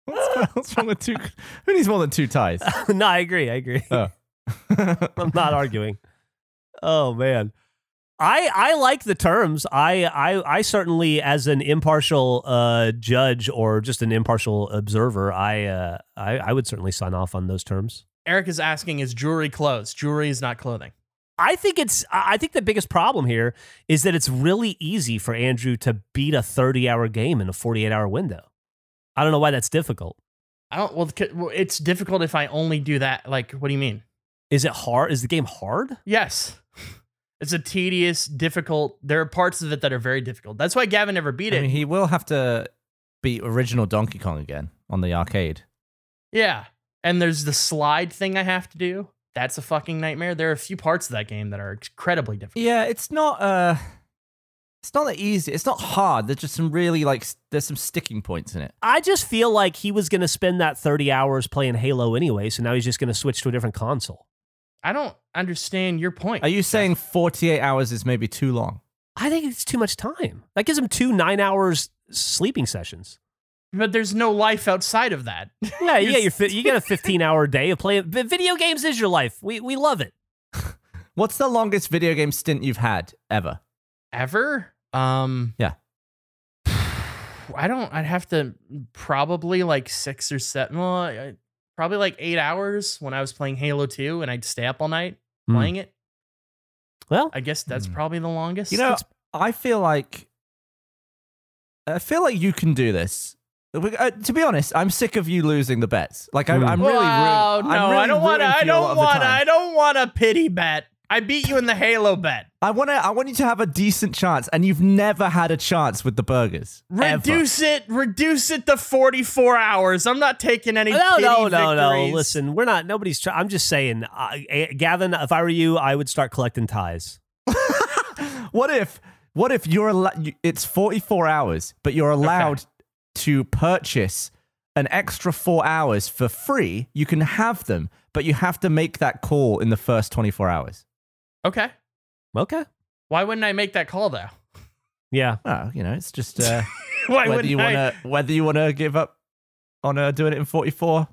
What's, what's wrong with two? Who needs more than two ties? no, I agree. I agree. Oh. I'm not arguing. Oh man. I I like the terms. I I I certainly as an impartial uh judge or just an impartial observer, I uh I, I would certainly sign off on those terms. Eric is asking, is jewelry clothes? Jewelry is not clothing. I think it's I think the biggest problem here is that it's really easy for Andrew to beat a 30-hour game in a 48-hour window. I don't know why that's difficult. I don't, well, it's difficult if I only do that. Like, what do you mean? Is it hard? Is the game hard? Yes. It's a tedious, difficult. There are parts of it that are very difficult. That's why Gavin never beat I it. mean, he will have to. beat original Donkey Kong again on the arcade. Yeah. And there's the slide thing I have to do. That's a fucking nightmare. There are a few parts of that game that are incredibly difficult. Yeah, it's not uh it's not that easy. It's not hard. There's just some really like there's some sticking points in it. I just feel like he was going to spend that 30 hours playing Halo anyway, so now he's just going to switch to a different console. I don't understand your point. Are you saying 48 hours is maybe too long? I think it's too much time. That gives him two nine hours sleeping sessions. But there's no life outside of that. Yeah, you get your fi- you get a 15 hour day of playing. vi- Video games is your life. We we love it. What's the longest video game stint you've had ever? Ever? Um Yeah. I don't I'd have to probably like 6 or 7 well, I- probably like 8 hours when I was playing Halo 2 and I'd stay up all night Hmm. playing it. Well, I guess that's Hmm. probably the longest. You know, I feel like I feel like you can do this. Uh, to be honest, I'm sick of you losing the bets. Like I'm, Hmm. I'm really, Wow, no, I'm really I don't want to. I for you a lot don't want. to. I don't want a pity bet. I beat you in the Halo bet. I want to. I want you to have a decent chance, and you've never had a chance with the burgers. ever. Reduce it. Reduce it to forty-four hours. I'm not taking any. no, pity no, no, no. Listen, we're not. Nobody's. Try- I'm just saying, uh, Gavin. If I were you, I would start collecting ties. What if? What if you're? Al- it's 44 hours, but you're allowed to purchase an extra four hours for free. You can have them, but you have to make that call in the first 24 hours. Okay. Okay. Why wouldn't I make that call though? Yeah. Oh, you know, it's just uh, Why whether wouldn't you I? want to whether you want to give up on uh, doing it in 44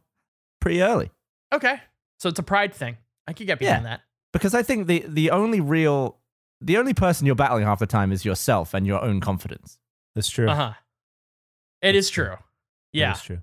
pretty early. Okay. So it's a pride thing. I could get Yeah. behind that. because I think the the only real the only person you're battling half the time is yourself and your own confidence. That's true. Uh huh. It is true. Yeah. It's true.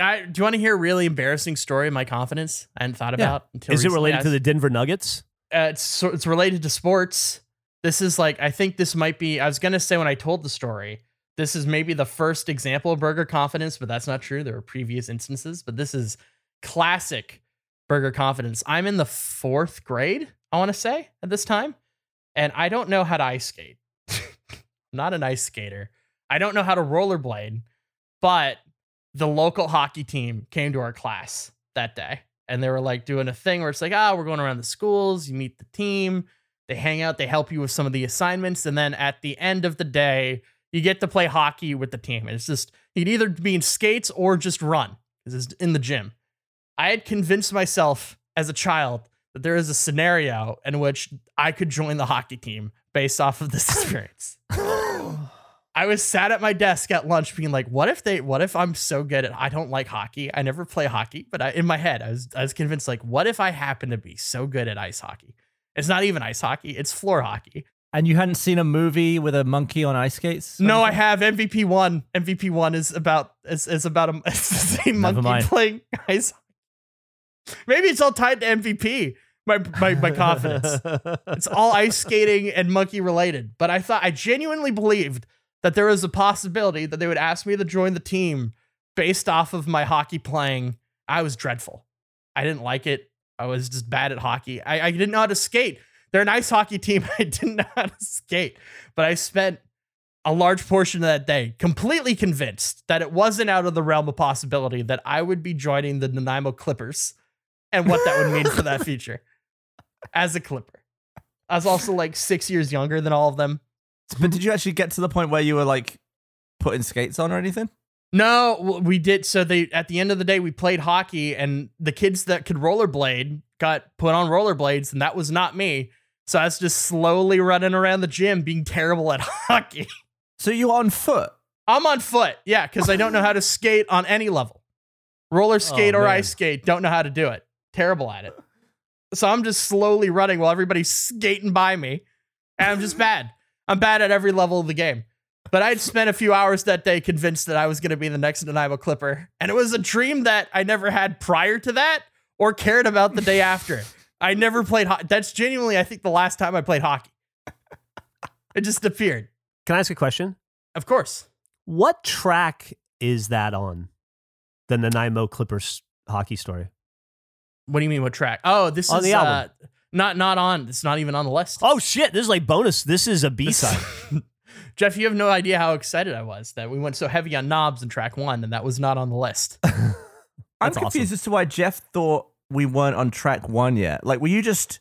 I, do you want to hear a really embarrassing story of my confidence I hadn't thought Yeah. about until Is it related to the Denver Nuggets? Uh, it's it's related to sports. This is like I think this might be. I was gonna say when I told the story, this is maybe the first example of burger confidence, but that's not true. There were previous instances, but this is classic burger confidence. I'm in the fourth grade. I want to say at this time, and I don't know how to ice skate. not an ice skater. I don't know how to rollerblade, but the local hockey team came to our class that day and they were like doing a thing where it's like, ah, we're going around the schools, you meet the team, they hang out, they help you with some of the assignments, and then at the end of the day, you get to play hockey with the team. And it's just you'd either be in skates or just run because it's in the gym. I had convinced myself as a child that there is a scenario in which I could join the hockey team based off of this experience. I was sat at my desk at lunch being like, what if they what if I'm so good at I don't like hockey. I never play hockey, but I, in my head I was I was convinced like what if I happen to be so good at ice hockey? It's not even ice hockey, it's floor hockey. And you hadn't seen a movie with a monkey on ice skates? No, I have MVP 1. MVP 1 is about is, is about a it's the same Never monkey mind. playing ice hockey. Maybe it's all tied to MVP. My my my confidence. It's all ice skating and monkey related. But I thought I genuinely believed that there was a possibility that they would ask me to join the team based off of my hockey playing. I was dreadful. I didn't like it. I was just bad at hockey. I, I didn't know how to skate. They're an ice hockey team. I didn't know how to skate. But I spent a large portion of that day completely convinced that it wasn't out of the realm of possibility that I would be joining the Nanaimo Clippers and what that would mean for that future as a Clipper. I was also like six years younger than all of them. But did you actually get to the point where you were like putting skates on or anything? No, we did. So they at the end of the day, we played hockey, and the kids that could rollerblade got put on rollerblades, and that was not me. So I was just slowly running around the gym, being terrible at hockey. So you're on foot. I'm on foot, yeah, because I don't know how to skate on any level. Roller oh, skate or man. ice skate, don't know how to do it. Terrible at it. So I'm just slowly running while everybody's skating by me, and I'm just bad. I'm bad at every level of the game. But I'd spent a few hours that day convinced that I was going to be the next Nanaimo Clipper, and it was a dream that I never had prior to that or cared about the day after. I never played hockey. That's genuinely, I think, the last time I played hockey. It just appeared. Can I ask a question? Of course. What track is that on? The Nanaimo Clippers hockey story. What do you mean? What track? Oh, this On is the album. Uh, not not on. It's not even on the list. Oh shit! This is like bonus. This is a B side. Geoff, you have no idea how excited I was that we went so heavy on knobs in track one, and that was not on the list. I'm That's confused awesome. as to why Geoff thought we weren't on track one yet. Like, were you just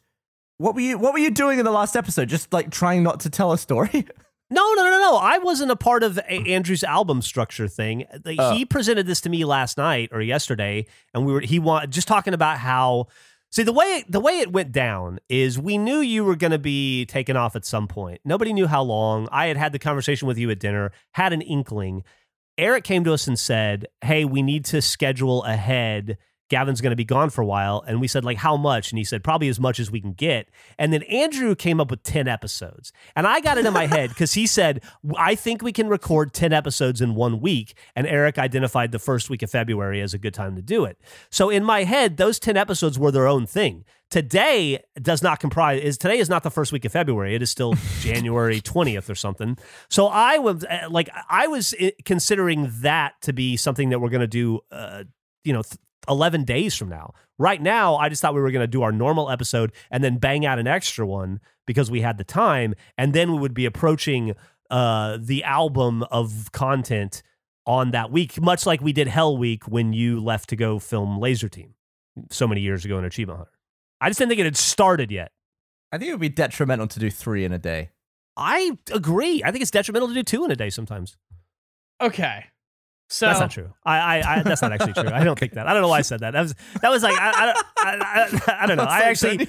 what were you what were you doing in the last episode? Just like trying not to tell a story? No, no, no, no, no. I wasn't a part of a- Andrew's album structure thing. The- Oh. He presented this to me last night or yesterday, and we were he want just talking about how. See the way the way it went down is we knew you were going to be taken off at some point. Nobody knew how long. I had had the conversation with you at dinner, had an inkling. Eric came to us and said, "Hey, we need to schedule ahead. Gavin's going to be gone for a while." And we said, "Like how much?" And he said, "Probably as much as we can get." And then Andrew came up with 10 episodes. And I got it in my head cuz he said, "I think we can record 10 episodes in 1 week." And Eric identified the first week of February as a good time to do it. So in my head, those 10 episodes were their own thing. Today does not comprise is today is not the first week of February. It is still January 20th or something. So I was uh, like I was uh, considering that to be something that we're going to do uh, you know th- 11 days from now. Right now, I just thought we were going to do our normal episode and then bang out an extra one because we had the time and then we would be approaching uh the album of content on that week much like we did Hell Week when you left to go film Lazer Team so many years ago in Achievement Hunter. I just didn't think it had started yet. I think it would be detrimental to do three in a day. I agree. I think it's detrimental to do two in a day sometimes. Okay. So That's not true. I, I, I that's not actually true. I don't think that. I don't know why I said that. That was that was like I, I, I, I, I don't know. I actually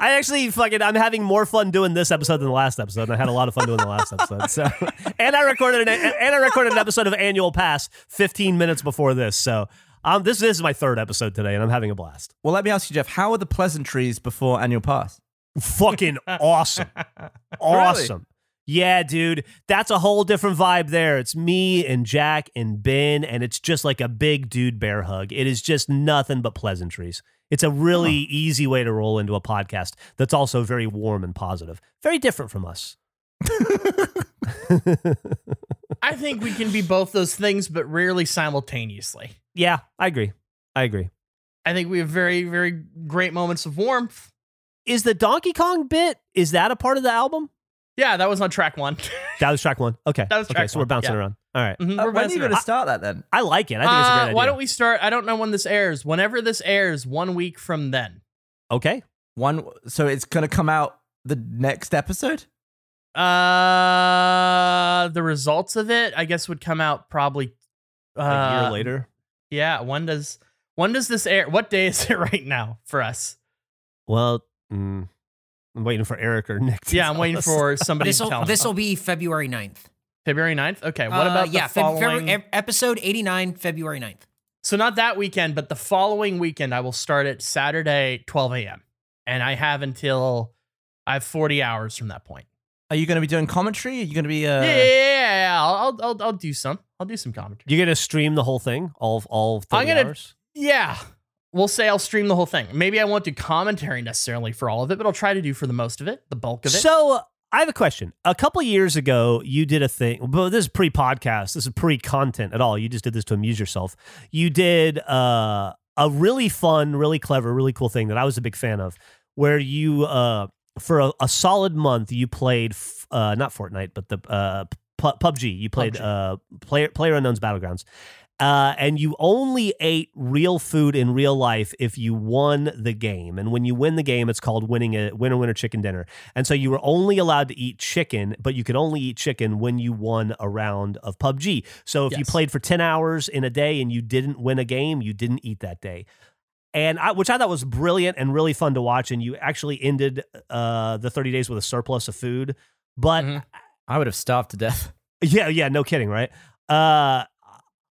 I actually fucking I'm having more fun doing this episode than the last episode. And I had a lot of fun doing the last episode. So and I recorded an and I recorded an episode of Annual Pass 15 minutes before this. So um this this is my third episode today and I'm having a blast. Well, let me ask you, Geoff, how are the pleasantries before annual pass? Fucking awesome. Awesome. Yeah, dude. That's a whole different vibe there. It's me and Jack and Ben, and it's just like a big dude bear hug. It is just nothing but pleasantries. It's a really easy way to roll into a podcast that's also very warm and positive. Very different from us. I think we can be both those things, but rarely simultaneously. Yeah, I agree. I agree. I think we have very, very great moments of warmth. Is the Donkey Kong bit, is that a part of the album? Yeah, that was on track one. That was track one. Okay. That was okay, track so we're bouncing yeah. around. All right. Mhm, Uh, when are bouncing you going to start that then? I like it. I think it's a great Uh, idea. Why don't we start? I don't know when this airs. Whenever this airs, one week from then. Okay. One, so it's going to come out the next episode. Uh, the results of it, I guess, would come out probably uh, a year later. Yeah. When does when does this air? What day is it right now for us? Well, mm, I'm waiting for Eric or Nick. To Yeah, I'm waiting us. for somebody This to tell will this will be February 9th. February 9th? Okay. What Uh, about the yeah, Feb- following? February, episode 89, February 9th. so not that weekend, but the following weekend, I will start at Saturday, 12 a.m. And I have until I have 40 hours from that point. Are you going to be doing commentary? Are you going to be? Uh, yeah, yeah, yeah, yeah. I'll, I'll, I'll, I'll do some. I'll do some commentary. You're gonna stream the whole thing, all all 30 I'm gonna- hours. Yeah. We'll say I'll stream the whole thing. Maybe I won't do commentary necessarily for all of it, but I'll try to do for the most of it, the bulk of it. So I have a question. A couple years ago, you did a thing. Well, this is pre-podcast. This is pre-content at all. You just did this to amuse yourself. You did uh, a really fun, really clever, really cool thing that I was a big fan of, where you uh, for a, a solid month you played f- uh, not Fortnite, but the uh, PUBG. You played PUBG. uh, player Player Unknown's Battlegrounds. Uh, and you only ate real food in real life if you won the game. And when you win the game, it's called winning a winner winner chicken dinner. And so you were only allowed to eat chicken, but you could only eat chicken when you won a round of PUBG. So if you played for 10 hours in a day and you didn't win a game, you didn't eat that day. And I, which I thought was brilliant and really fun to watch. And you actually ended uh, the 30 days with a surplus of food. But Mhm. I would have starved to death. yeah, yeah, no kidding, right? Uh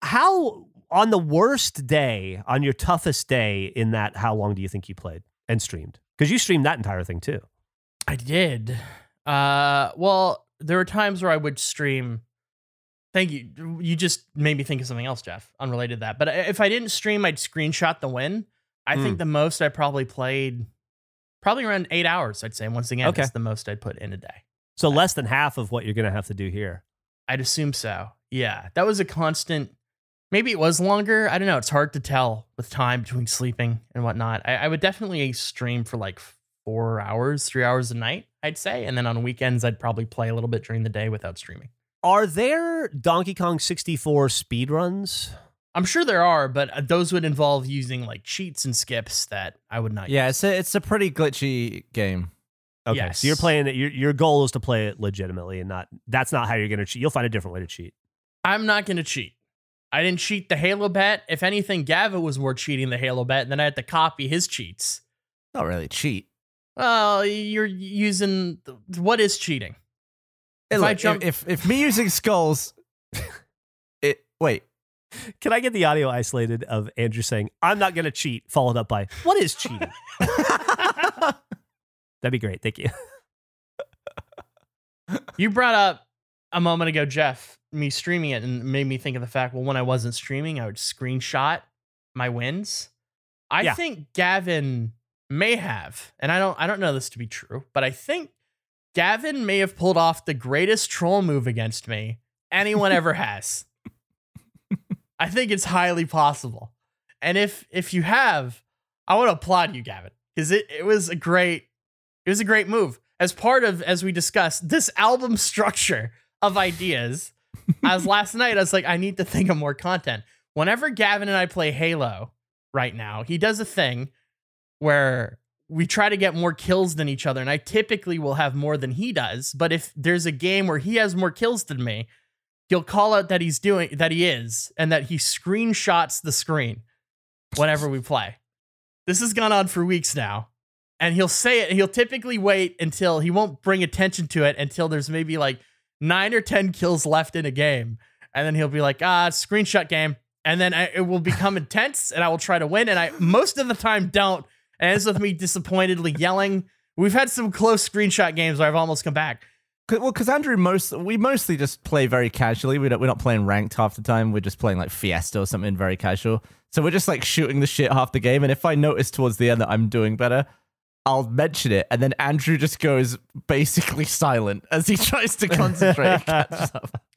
how on the worst day, on your toughest day in that how long do you think you played and streamed? Cuz you streamed that entire thing too. I did. Uh, well, there were times where I would stream. Thank you. You just made me think of something else, Geoff, unrelated to that. But if I didn't stream, I'd screenshot the win. I Hmm. think the most I probably played, probably around eight hours. I'd say once again, Okay. that's the most I'd put in a day. So less than half of what you're going to have to do here. I'd assume so. Yeah, that was a constant. Maybe it was longer. I don't know. It's hard to tell with time between sleeping and whatnot. I, I would definitely stream for like four hours, three hours a night, I'd say. And then on weekends, I'd probably play a little bit during the day without streaming. Are there Donkey Kong 64 speedruns? I'm sure there are, but uh, those would involve using like cheats and skips that I would not. Yeah, it's a, it's a pretty glitchy game. Okay, Yes. so you're playing it. Your your goal is to play it legitimately, and not that's not how you're going to cheat. You'll find a different way to cheat. I'm not going to cheat. I didn't cheat the Halo bet. If anything, Gavin was more cheating the Halo bet, and then I had to copy his cheats. Not really cheat. Well, you're using what is cheating? Hey, If look, jump- if, if if me using skulls, it wait. Can I get the audio isolated of Andrew saying, "I'm not going to cheat," followed up by, "What is cheating?" That'd be great. Thank you. You brought up a moment ago, Geoff, me streaming it, and made me think of the fact. Well, when I wasn't streaming, I would screenshot my wins. I Yeah. think Gavin may have, and I don't, I don't know this to be true, but I think Gavin may have pulled off the greatest troll move against me anyone ever has. I think it's highly possible, and if if you have, I want to applaud you, Gavin, because it it was a great it was a great move. As part of, as we discussed, this album structure of ideas. as last night, I was like, I need to think of more content. Whenever Gavin and I play Halo right now, he does a thing where we try to get more kills than each other. And I typically will have more than he does. But if there's a game where he has more kills than me, he'll call out that he's doing that he is and that he screenshots the screen whenever we play. This has gone on for weeks now and he'll say it. He'll typically wait until he won't bring attention to it until there's maybe like nine or 10 kills left in a game. And then he'll be like, ah, screenshot game. And then I, it will become intense and I will try to win. And I most of the time don't. And it's with me disappointedly yelling. We've had some close screenshot games where I've almost come back. Well, because Andrew, most we mostly just play very casually. We don't, we're not playing ranked half the time. We're just playing like Fiesta or something very casual. So we're just like shooting the shit half the game. And if I notice towards the end that I'm doing better, I'll mention it. And then Andrew just goes basically silent as he tries to concentrate.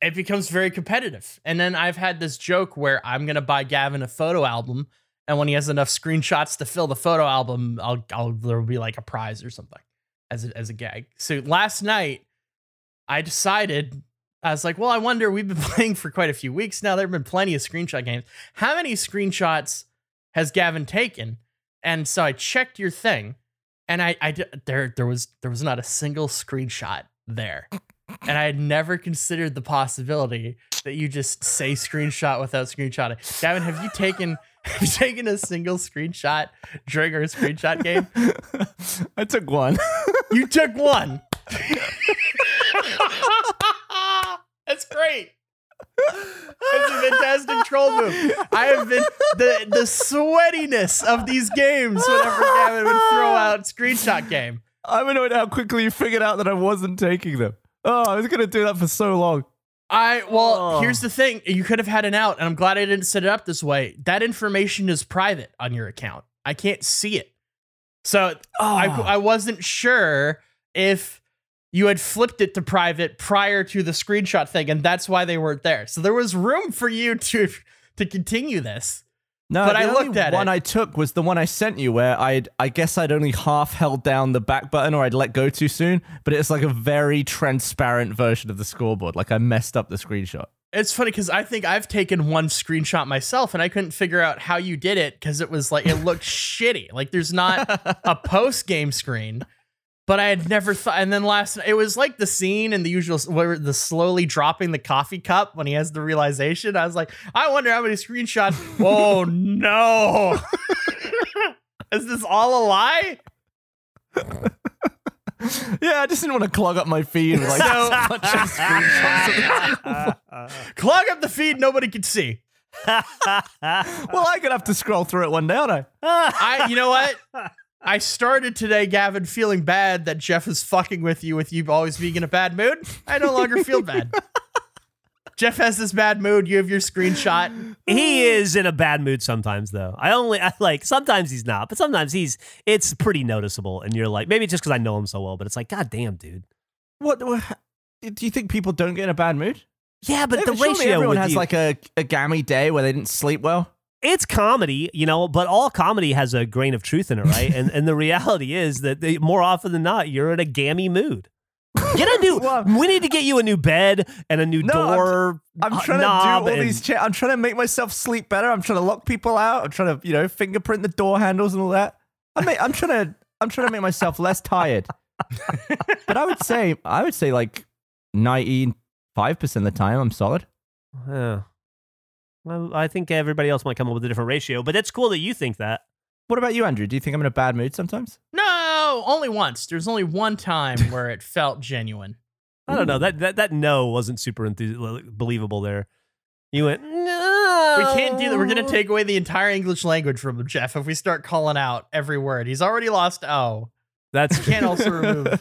it becomes very competitive. And then I've had this joke where I'm gonna buy Gavin a photo album, and when he has enough screenshots to fill the photo album, I'll, I'll there'll be like a prize or something as a, as a gag. So last night, I decided I was like, well, I wonder. We've been playing for quite a few weeks now. There have been plenty of screenshot games. How many screenshots has Gavin taken? And so I checked your thing, and I, I there there was there was not a single screenshot there and I had never considered the possibility that you just say screenshot without screenshotting. Gavin, have you taken have you taken a single screenshot during our screenshot game? I took one. You took one. That's great. It's a fantastic troll move. I have been the the sweatiness of these games whenever Gavin would throw out screenshot game. I'm annoyed how quickly you figured out that I wasn't taking them. Oh, I was gonna do that for so long. I well, Oh. here's the thing. You could have had an out, and I'm glad I didn't set it up this way. That information is private on your account. I can't see it. So I Oh. I wasn't sure if you had flipped it to private prior to the screenshot thing, and that's why they weren't there. So there was room for you to to continue this. No, But the I only looked at one it. I took was the one I sent you, where I I guess I'd only half held down the back button, or I'd let go too soon. But it's like a very transparent version of the scoreboard. Like I messed up the screenshot. It's funny because I think I've taken one screenshot myself, and I couldn't figure out how you did it because it was like it looked shitty. Like there's not a post game screen. But I had never thought, and then last it was like the scene in the usual where the slowly dropping the coffee cup when he has the realization. I was like, I wonder how many screenshots. oh no, is this all a lie? Yeah, I just didn't want to clog up my feed with like So- a bunch of screenshots. Clog up the feed, nobody could see. well, I could have to scroll through it one day, aren't I? I, you know what? I started today, Gavin, feeling bad that Geoff is fucking with you with you always being in a bad mood. I no longer feel bad. Geoff has this bad mood. You have your screenshot. he is in a bad mood sometimes though i only i like sometimes he's not but sometimes he's it's pretty noticeable and you're like maybe just because i know him so well but it's like god damn dude What, what? Do you think people don't get in a bad mood? yeah but Yeah, the surely ratio everyone with has you- like a, a gammy day where they didn't sleep well. It's comedy you know but all comedy has a grain of truth in it right and and the reality is that they, more often than not you're in a gammy mood Get a new. Well- we need to get you a new bed and a new No, I'm- door. I'm uh, trying to do all and- these. Cha- I'm trying to make myself sleep better. I'm trying to lock people out. I'm trying to, you know, fingerprint the door handles and all that. I mean, I'm trying to. I'm trying to make myself less tired. but I would say, I would say like 95 percent of the time, I'm solid. Yeah. Well, I think everybody else might come up with a different ratio, but it's cool that you think that. What about you, Andrew? Do you think I'm in a bad mood sometimes? No, only once. There's only one time where it felt genuine. I don't know. That that that no wasn't super enthusi- believable there. You went no. We can't do that. We're gonna take away the entire English language from him, Geoff, if we start calling out every word. He's already lost O. That's Can't also remove.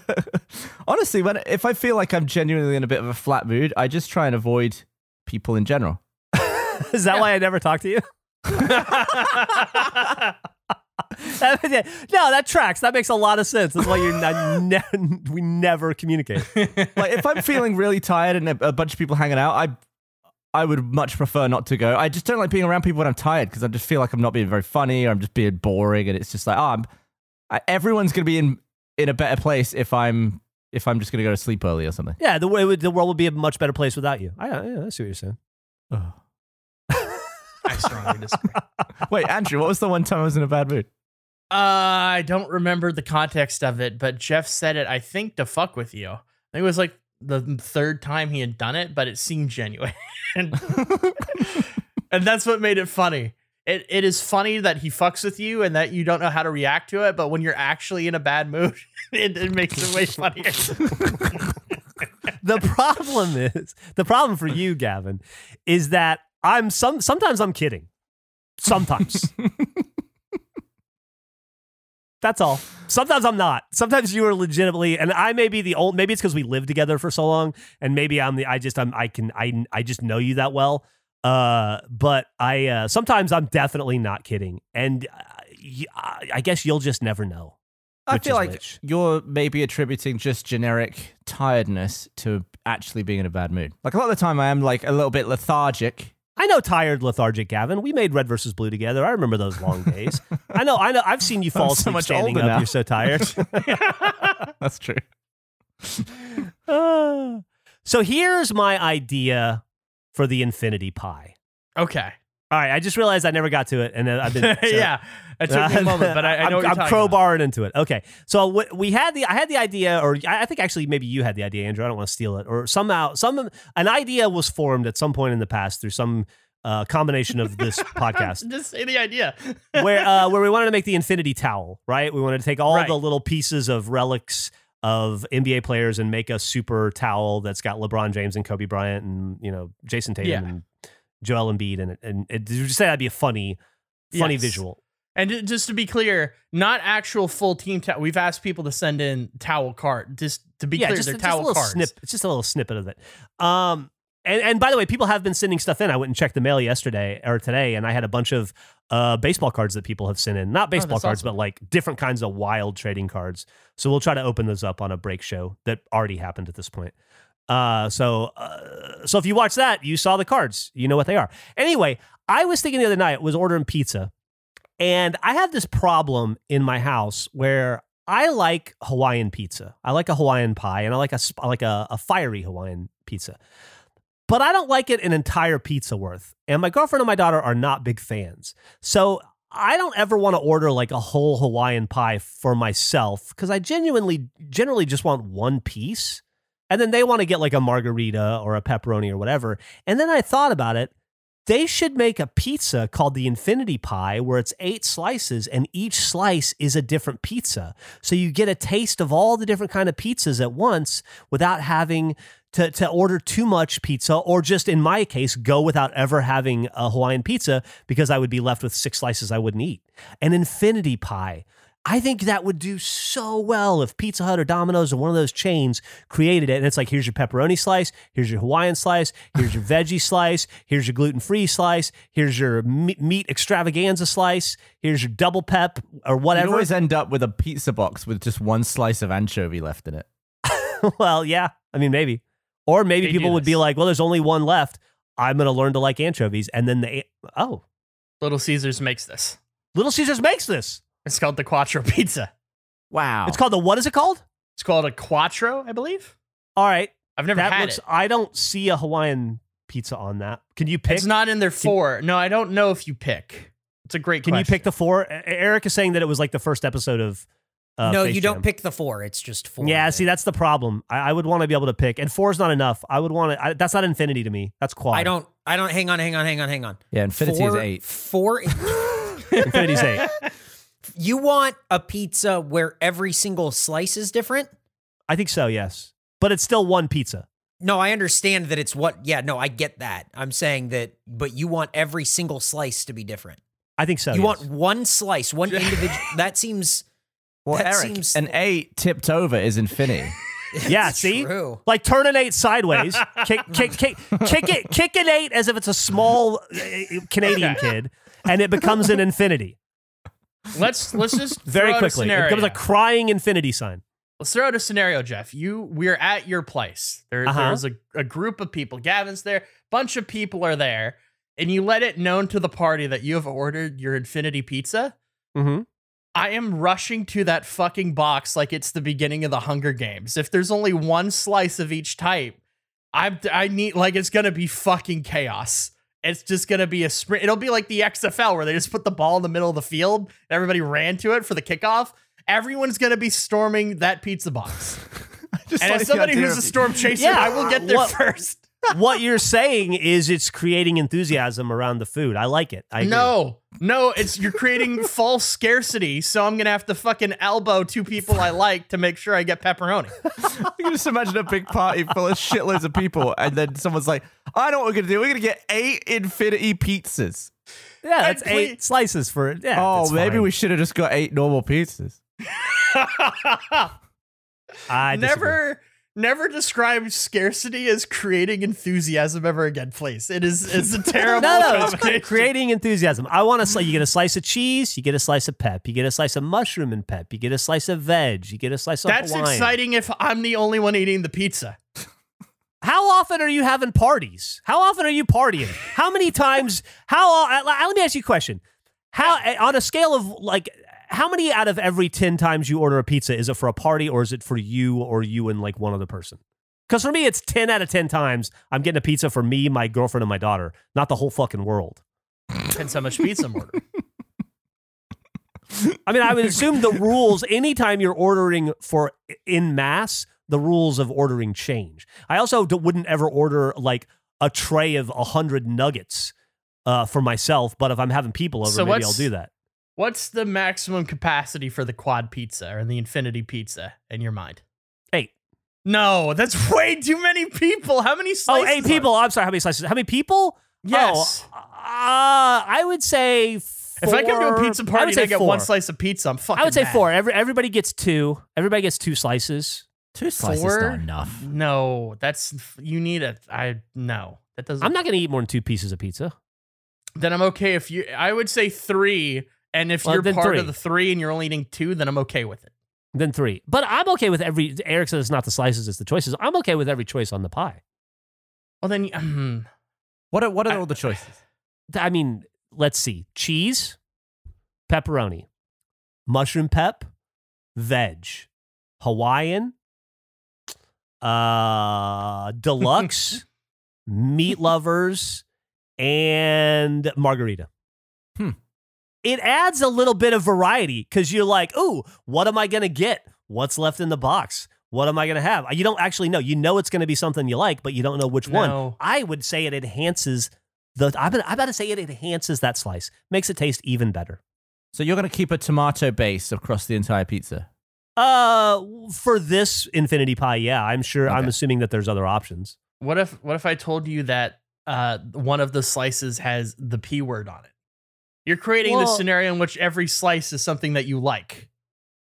Honestly, when if I feel like I'm genuinely in a bit of a flat mood, I just try and avoid people in general. Is that why I never talk to you? no, that tracks. That makes a lot of sense. That's why you're ne- we never communicate. like if I'm feeling really tired and a, a bunch of people hanging out, I I would much prefer not to go. I just don't like being around people when I'm tired because I just feel like I'm not being very funny or I'm just being boring, and it's just like, oh, I'm, I, everyone's gonna be in in a better place if I'm if I'm just gonna go to sleep early or something. Yeah, the way would, the world would be a much better place without you. I, yeah, I see what you're saying. Ugh. I strongly disagree. Wait, Andrew, what was the one time I was in a bad mood? Uh, I don't remember the context of it, but Geoff said it, I think, to fuck with you. I think it was like the third time he had done it, but it seemed genuine. and, and that's what made it funny. It, it is funny that he fucks with you and that you don't know how to react to it, but when you're actually in a bad mood, it, it makes it way funnier. the problem is the problem for you, Gavin, is that I'm some sometimes I'm kidding. Sometimes. That's all. Sometimes I'm not. Sometimes you are legitimately, and I may be the old. Maybe it's because we lived together for so long, and maybe I'm the. I just I'm I can I I just know you that well. Uh, but I uh, sometimes I'm definitely not kidding, and uh, I guess you'll just never know. I feel like which? you're maybe attributing just generic tiredness to actually being in a bad mood. Like a lot of the time, I am like a little bit lethargic. I know tired, lethargic Gavin. We made Red versus Blue together. I remember those long days. I know, I know. I've seen you fall so much standing up. now. You're so tired. That's true. Ah. so here's my idea for the infinity pie. okay. All right, I just realized I never got to it, and I've been so- yeah. It took me a moment, but I, I know I'm, I'm talking about. crowbarring into it. Okay, so we had the I had the idea, or I I think actually maybe you had the idea, Andrew. I don't want to steal it, or somehow some an idea was formed at some point in the past through some uh, combination of this podcast. Just say the idea. where uh, where we wanted to make the infinity towel, right? We wanted to take all Right. the little pieces of relics of NBA players and make a super towel that's got LeBron James and Kobe Bryant and you know Jayson Tatum Yeah. and Joel Embiid and and it, you say that'd be a funny, funny Yes. visual? And just to be clear, not actual full team towel. We've asked people to send in towel cart. Just to be clear, just, they're just towel little cards. snip. It's just a little snippet of it. Um, and and by the way, people have been sending stuff in. I went and checked the mail yesterday or today, and I had a bunch of uh, baseball cards that people have sent in. Not baseball Oh, cards, awesome. but like different kinds of wild trading cards. So we'll try to open those up on a break show that already happened at this point. Uh, so uh, so if you watch that, you saw the cards. You know what they are. Anyway, I was thinking the other night was ordering pizza, and I have this problem in my house where I like Hawaiian pizza. I like a Hawaiian pie, and I like a like a, a fiery Hawaiian pizza. But I don't like it an entire pizza worth. And my girlfriend and my daughter are not big fans. So I don't ever want to order like a whole Hawaiian pie for myself because I genuinely, generally just want one piece. And then they want to get like a margarita or a pepperoni or whatever. And then I thought about it. They should make a pizza called the Infinity Pie where it's eight slices and each slice is a different pizza. So you get a taste of all the different kind of pizzas at once without having to, to order too much pizza or just in my case go without ever having a Hawaiian pizza because I would be left with six slices I wouldn't eat. An infinity pie. I think that would do so well if Pizza Hut or Domino's or one of those chains created it. And it's like, here's your pepperoni slice, here's your Hawaiian slice, here's your veggie slice, here's your gluten free slice, here's your meat extravaganza slice, here's your double pep or whatever. You always end up with a pizza box with just one slice of anchovy left in it. well, yeah. I mean, maybe. Or maybe They people would be like, well, there's only one left. I'm going to learn to like anchovies. And then they, oh, Little Caesars makes this. Little Caesars makes this. It's called the Quattro Pizza. Wow. It's called the, what is it called? It's called a Quattro, I believe. All right. I've never that had looks it. I don't see a Hawaiian pizza on that. Can you pick It's not in there four. No, I don't know if you pick. It's a great Can you pick the four? Eric is saying that it was like the first episode of uh, no, Space you don't pick the four. It's just four. Yeah, see, that's the problem. I, I would want to be able to pick, and four is not enough. I would want to. That's not infinity to me. That's quad. I don't. I don't. Hang on. Hang on. Hang on. Hang on. Yeah, infinity four, is eight. Four. Infinity's eight. You want a pizza where every single slice is different? I think so. Yes, but it's still one pizza. No, I understand that it's what. Yeah, no, I get that. I'm saying that, but you want every single slice to be different. I think so. you yes. want one slice, one individual. that seems. Well, That Eric, seems- an eight tipped over is infinity. Yeah, It's see? True. like turn an eight sideways, kick, kick, kick, kick it, kick an eight as if it's a small uh, Canadian kid, and it becomes an infinity Let's let's just very throw out a quickly. It becomes a crying infinity sign. Let's throw out a scenario, Geoff. You we're at your place. There, Uh-huh. There's a, a group of people. Gavin's there. Bunch of people are there, and you let it known to the party that you have ordered your infinity pizza. Mm-hmm. I am rushing to that fucking box like it's the beginning of the Hunger Games. If there's only one slice of each type, I I need like it's gonna be fucking chaos. It's just gonna be a sprint. It'll be like the XFL where they just put the ball in the middle of the field and everybody ran to it for the kickoff. Everyone's gonna be storming that pizza box. And like as somebody who's a storm chaser, Yeah, I will get there what- first. What you're saying is it's creating enthusiasm around the food. I like it. I agree. No, no, it's you're creating false scarcity. So I'm gonna have to fucking elbow two people I like to make sure I get pepperoni. You can just imagine a big party full of shitloads of people, and then someone's like, "I know what we're gonna do. We're gonna get eight infinity pizzas." Yeah, that's And eight please- slices for it. Yeah. oh, maybe fine. we should have just got eight normal pizzas. I disagree. never, never describe scarcity as creating enthusiasm ever again. Please, it is it's a terrible. No, no, it's cre- combination. creating enthusiasm. I want to slice. You get a slice of cheese. You get a slice of pep. You get a slice of mushroom and pep. You get a slice of veg. You get a slice of That's Hawaiian. exciting if I'm the only one eating the pizza. How often are you having parties? How often are you partying? How many times? How? Uh, let me ask you a question. How on a scale of like how many out of every 10 times you order a pizza is it for a party or is it for you or you and like one other person? Because for me, it's 10 out of 10 times I'm getting a pizza for me, my girlfriend, and my daughter, not the whole fucking world. Depends how much pizza I'm ordering. I mean, I would assume the rules, anytime you're ordering for in mass, the rules of ordering change. I also d- wouldn't ever order like a tray of 100 nuggets uh, for myself, but if I'm having people over, So maybe I'll do that. What's the maximum capacity for the quad pizza or the infinity pizza in your mind? Eight. No, that's way too many people. How many Oh, slices? eight are- people. I'm sorry. How many slices? How many people? Yes. Oh, uh, I would say four. If I come to a pizza I party would and I get four. one slice of pizza, I'm fucking. I would say mad. four. Every, everybody gets two. Everybody gets two slices. Two slices Four? not enough. No, that's you need a. I no, that doesn't. I'm not going to eat more than two pieces of pizza. Then I'm okay if you. I would say three, and if Well, you're part three. of the three and you're only eating two, then I'm okay with it. Then three. But I'm okay with every. Eric says it's not the slices, it's the choices. I'm okay with every choice on the pie. Well, then um, What are what are I- all the choices? I mean, let's see cheese, pepperoni, mushroom pep, veg, Hawaiian, uh, deluxe, meat lovers, and margarita. Hmm. It adds a little bit of variety because you're like, ooh, what am I going to get? What's left in the box? What am I going to have? You don't actually know. You know it's going to be something you like, but you don't know which one. I would say it enhances the. I'm about, to say it enhances that slice, makes it taste even better. So you're gonna keep a tomato base across the entire pizza. Uh, for this infinity pie, yeah, I'm sure. I'm assuming that there's other options. what if what if I told you that uh one of the slices has the p word on it? You're creating Well- this scenario in which every slice is something that you like,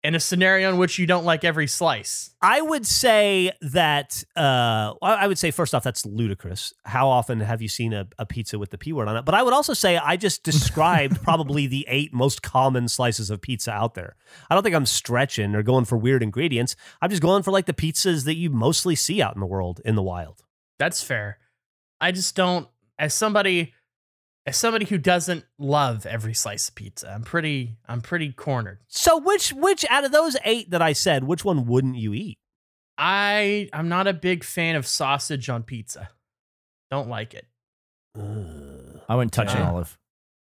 and a scenario in which you don't like every slice. I would say that. Uh, I I would say first off, that's ludicrous. How often have you seen a, a pizza with the p word on it? But I would also say I just described probably the eight most common slices of pizza out there. I don't think I'm stretching or going for weird ingredients. I'm just going for like the pizzas that you mostly see out in the world in the wild. That's fair. I just don't as somebody as somebody who doesn't love every slice of pizza. I'm pretty I'm pretty cornered. So which which out of those eight that I said, which one wouldn't you eat? I I'm not a big fan of sausage on pizza. Don't like it. Ugh. I wouldn't touch an olive.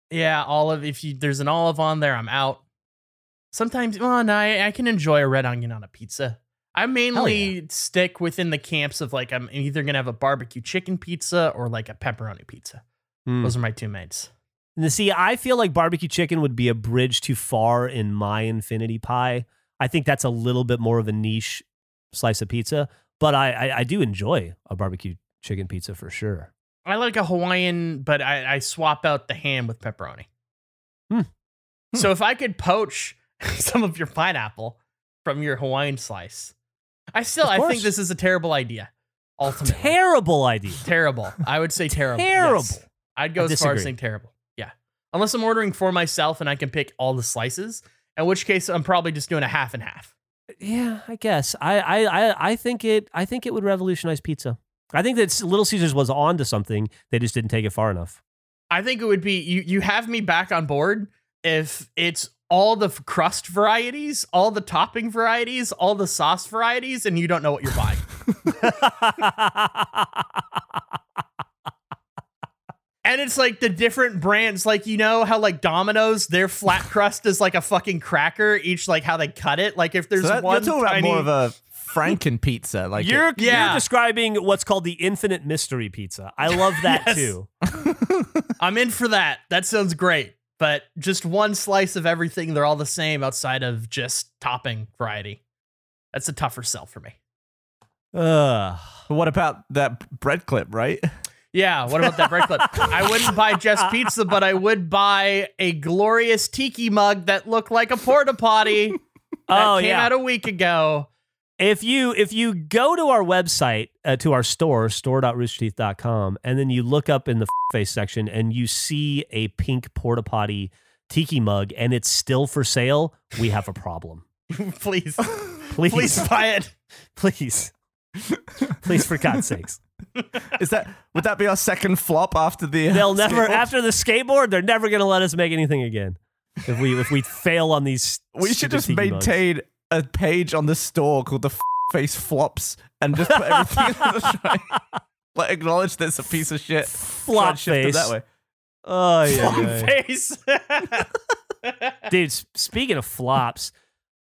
Yeah, olive. If you there's an olive on there, I'm out. Sometimes, well, no, I, I can enjoy a red onion on a pizza. I mainly stick within the camps of like I'm either gonna have a barbecue chicken pizza or like a pepperoni pizza. Hmm. Those are my two mates. And see, I feel like barbecue chicken would be a bridge too far in my infinity pie. I think that's a little bit more of a niche slice of pizza, but I, I, I do enjoy a barbecue chicken pizza for sure. I like a Hawaiian, but I, I swap out the ham with pepperoni. Hmm. So if I could poach some of your pineapple from your Hawaiian slice, I still I think this is a terrible idea. Ultimately, Terrible idea. terrible. I would say terrible. Terrible. yes. I'd go I as far as disagree. saying terrible. Yeah, unless I'm ordering for myself and I can pick all the slices, in which case I'm probably just doing a half and half. Yeah, I guess. I, I, I, I think it. I think it would revolutionize pizza. I think that Little Caesars was on to something. They just didn't take it far enough. I think it would be you. You have me back on board if it's all the crust varieties, all the topping varieties, all the sauce varieties, and you don't know what you're buying. and it's like the different brands, like you know how like Domino's, their flat crust is like a fucking cracker. Each like how they cut it. Like if there's So that, one you're talking about tiny, more of a Franken pizza, like you're, it- Yeah. you're describing what's called the infinite mystery pizza. I love that too. I'm in for that. That sounds great. But just one slice of everything, they're all the same outside of just topping variety. That's a tougher sell for me. Ugh. But what about that bread clip, right? Yeah, what about that clip? I wouldn't buy just pizza, but I would buy a glorious tiki mug that looked like a porta potty that Oh came yeah. out a week ago. if you if you go to our website uh, to our store store.roosterteeth.com and then you look up in the face section and you see a pink porta potty tiki mug and it's still for sale we have a problem please, please please buy it. please please for god's sakes Is that would that be our second flop after the? uh, they'll never skateboard? after the skateboard they're never going to let us make anything again if we if we fail on these We should just maintain a page on the store called the f- face flops and just put everything in the tray. Like acknowledge that it's a piece of shit. Flop and shift it face that way. oh yeah, Long yeah. face. dude speaking of flops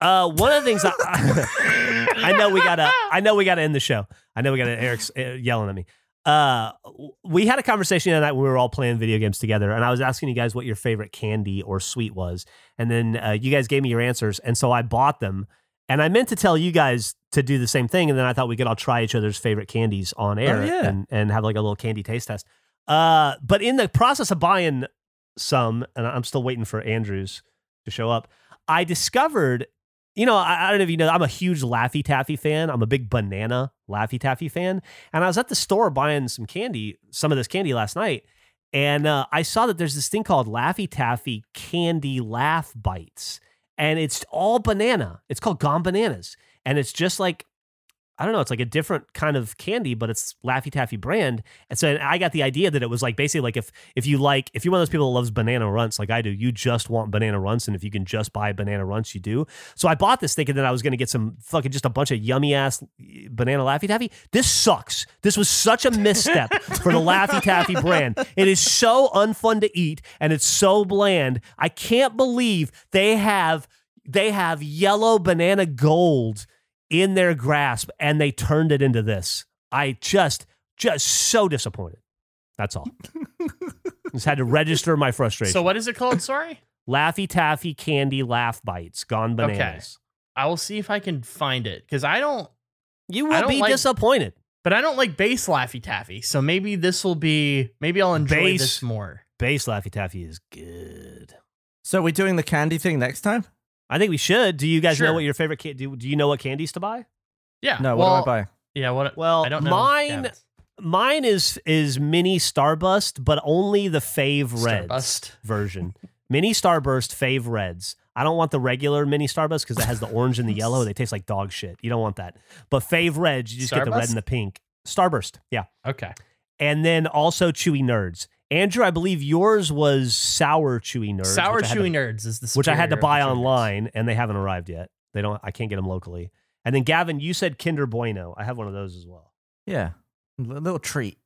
uh one of the things I, I know we gotta i know we gotta end the show. I know we gotta eric's uh, yelling at me. Uh we had a conversation the other night when we were all playing video games together and i was asking you guys what your favorite candy or sweet was and then uh, you guys gave me your answers and so i bought them and i meant to tell you guys to do the same thing and then i thought we could all try each other's favorite candies on air yeah. and, and have like a little candy taste test. Uh but in the process of buying some and i'm still waiting for andrews to show up i discovered you know, I, I don't know if you know, I'm a huge Laffy Taffy fan. I'm a big banana Laffy Taffy fan. And I was at the store buying some candy, some of this candy last night. And uh, I saw that there's this thing called Laffy Taffy Candy Laff Bites. And it's all banana. It's called Gone Bananas. And it's just like, I don't know, it's like a different kind of candy, but it's Laffy Taffy brand. And so I got the idea that it was like basically like if if you like if you're one of those people that loves banana runts like I do, you just want banana runts, and if you can just buy banana runts, you do. So I bought this thinking that I was going to get some fucking just a bunch of yummy ass eh, banana Laffy Taffy. This sucks. This was such a misstep for the Laffy Taffy brand. It is so unfun to eat and it's so bland. I can't believe they have they have yellow banana gold in their grasp and they turned it into this. I just just so disappointed. That's all. just had to register my frustration. so what is it called? Sorry. Laffy Taffy Candy Laff Bites, gone Bananas. Okay. bananas. I will see if I can find it because I don't. You I will don't be like- disappointed. But I don't like base Laffy Taffy, so maybe this will be. Maybe I'll enjoy Base- this more. Base Laffy Taffy is good. So we're doing the candy thing next time? I think we should. Do you guys know what your favorite can- do? Do you know what candies to buy? Yeah. No, well, what do I buy? Yeah. What? Well, I don't know. mine Yeah, mine is is mini Starburst, but only the Fave Reds Starburst. version. mini Starburst Fave Reds. I don't want the regular mini Starburst because it has the orange and the yellow. They taste like dog shit. You don't want that. But Fave Reds, you just get the red and the pink. Starburst, yeah. Okay. And then also Chewy Nerds. Andrew, I believe yours was sour Chewy Nerds. Sour which I had chewy to- nerds is the which I had to buy the Nerds. online, and they haven't arrived yet. They don't. I can't get them locally. And then Gavin, you said Kinder Bueno. I have one of those as well. Yeah, a little treat.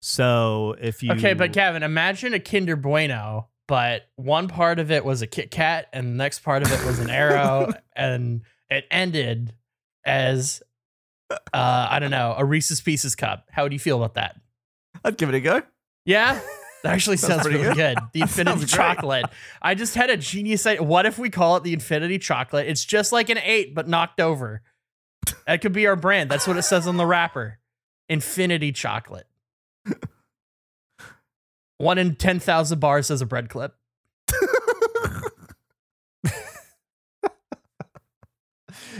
So if you Okay, but Gavin, imagine a Kinder Bueno, but one part of it was a Kit Kat, and the next part of it was an Aero, and it ended as uh, I don't know, a Reese's Pieces cup. How would you feel about that? I'd give it a go. Yeah, that actually Sounds sounds pretty really good. good. The Infinity. Chocolate. I just had a genius idea. What if we call it the Infinity Chocolate? It's just like an eight, but knocked over. That could be our brand. That's what it says on the wrapper. Infinity Chocolate. One in ten thousand bars says a bread clip.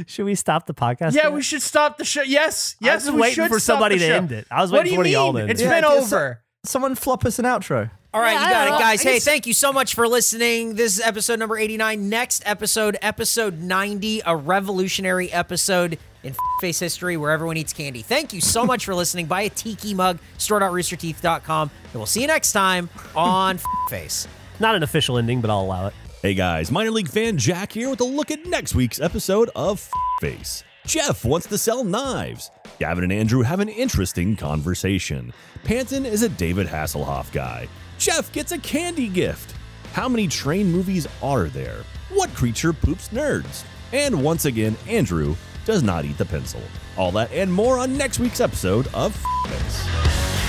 should we stop the podcast? Yeah, yet? we should stop the show. Yes, yes, I yes, was we waiting should for stop somebody to end it. I was What waiting do for you one of y'all to mean? end It's it. Yeah, been guess so- over. Someone flop us an outro. All right, Yeah, you got it, guys. Hey, thank you so much for listening. This is episode number 89. Next episode, episode 90, a revolutionary episode in face history where everyone eats candy. Thank you so much for listening. Buy a tiki mug, store.roosterteeth.com, and we'll see you next time on face. Not an official ending, but I'll allow it. Hey guys, minor league fan Jack here with a look at next week's episode of Face. Geoff wants to sell knives. Gavin and Andrew have an interesting conversation. Panton is a David Hasselhoff guy. Geoff gets a candy gift. How many train movies are there? What creature poops nerds? And once again, Andrew does not eat the pencil. All that and more on next week's episode of Face.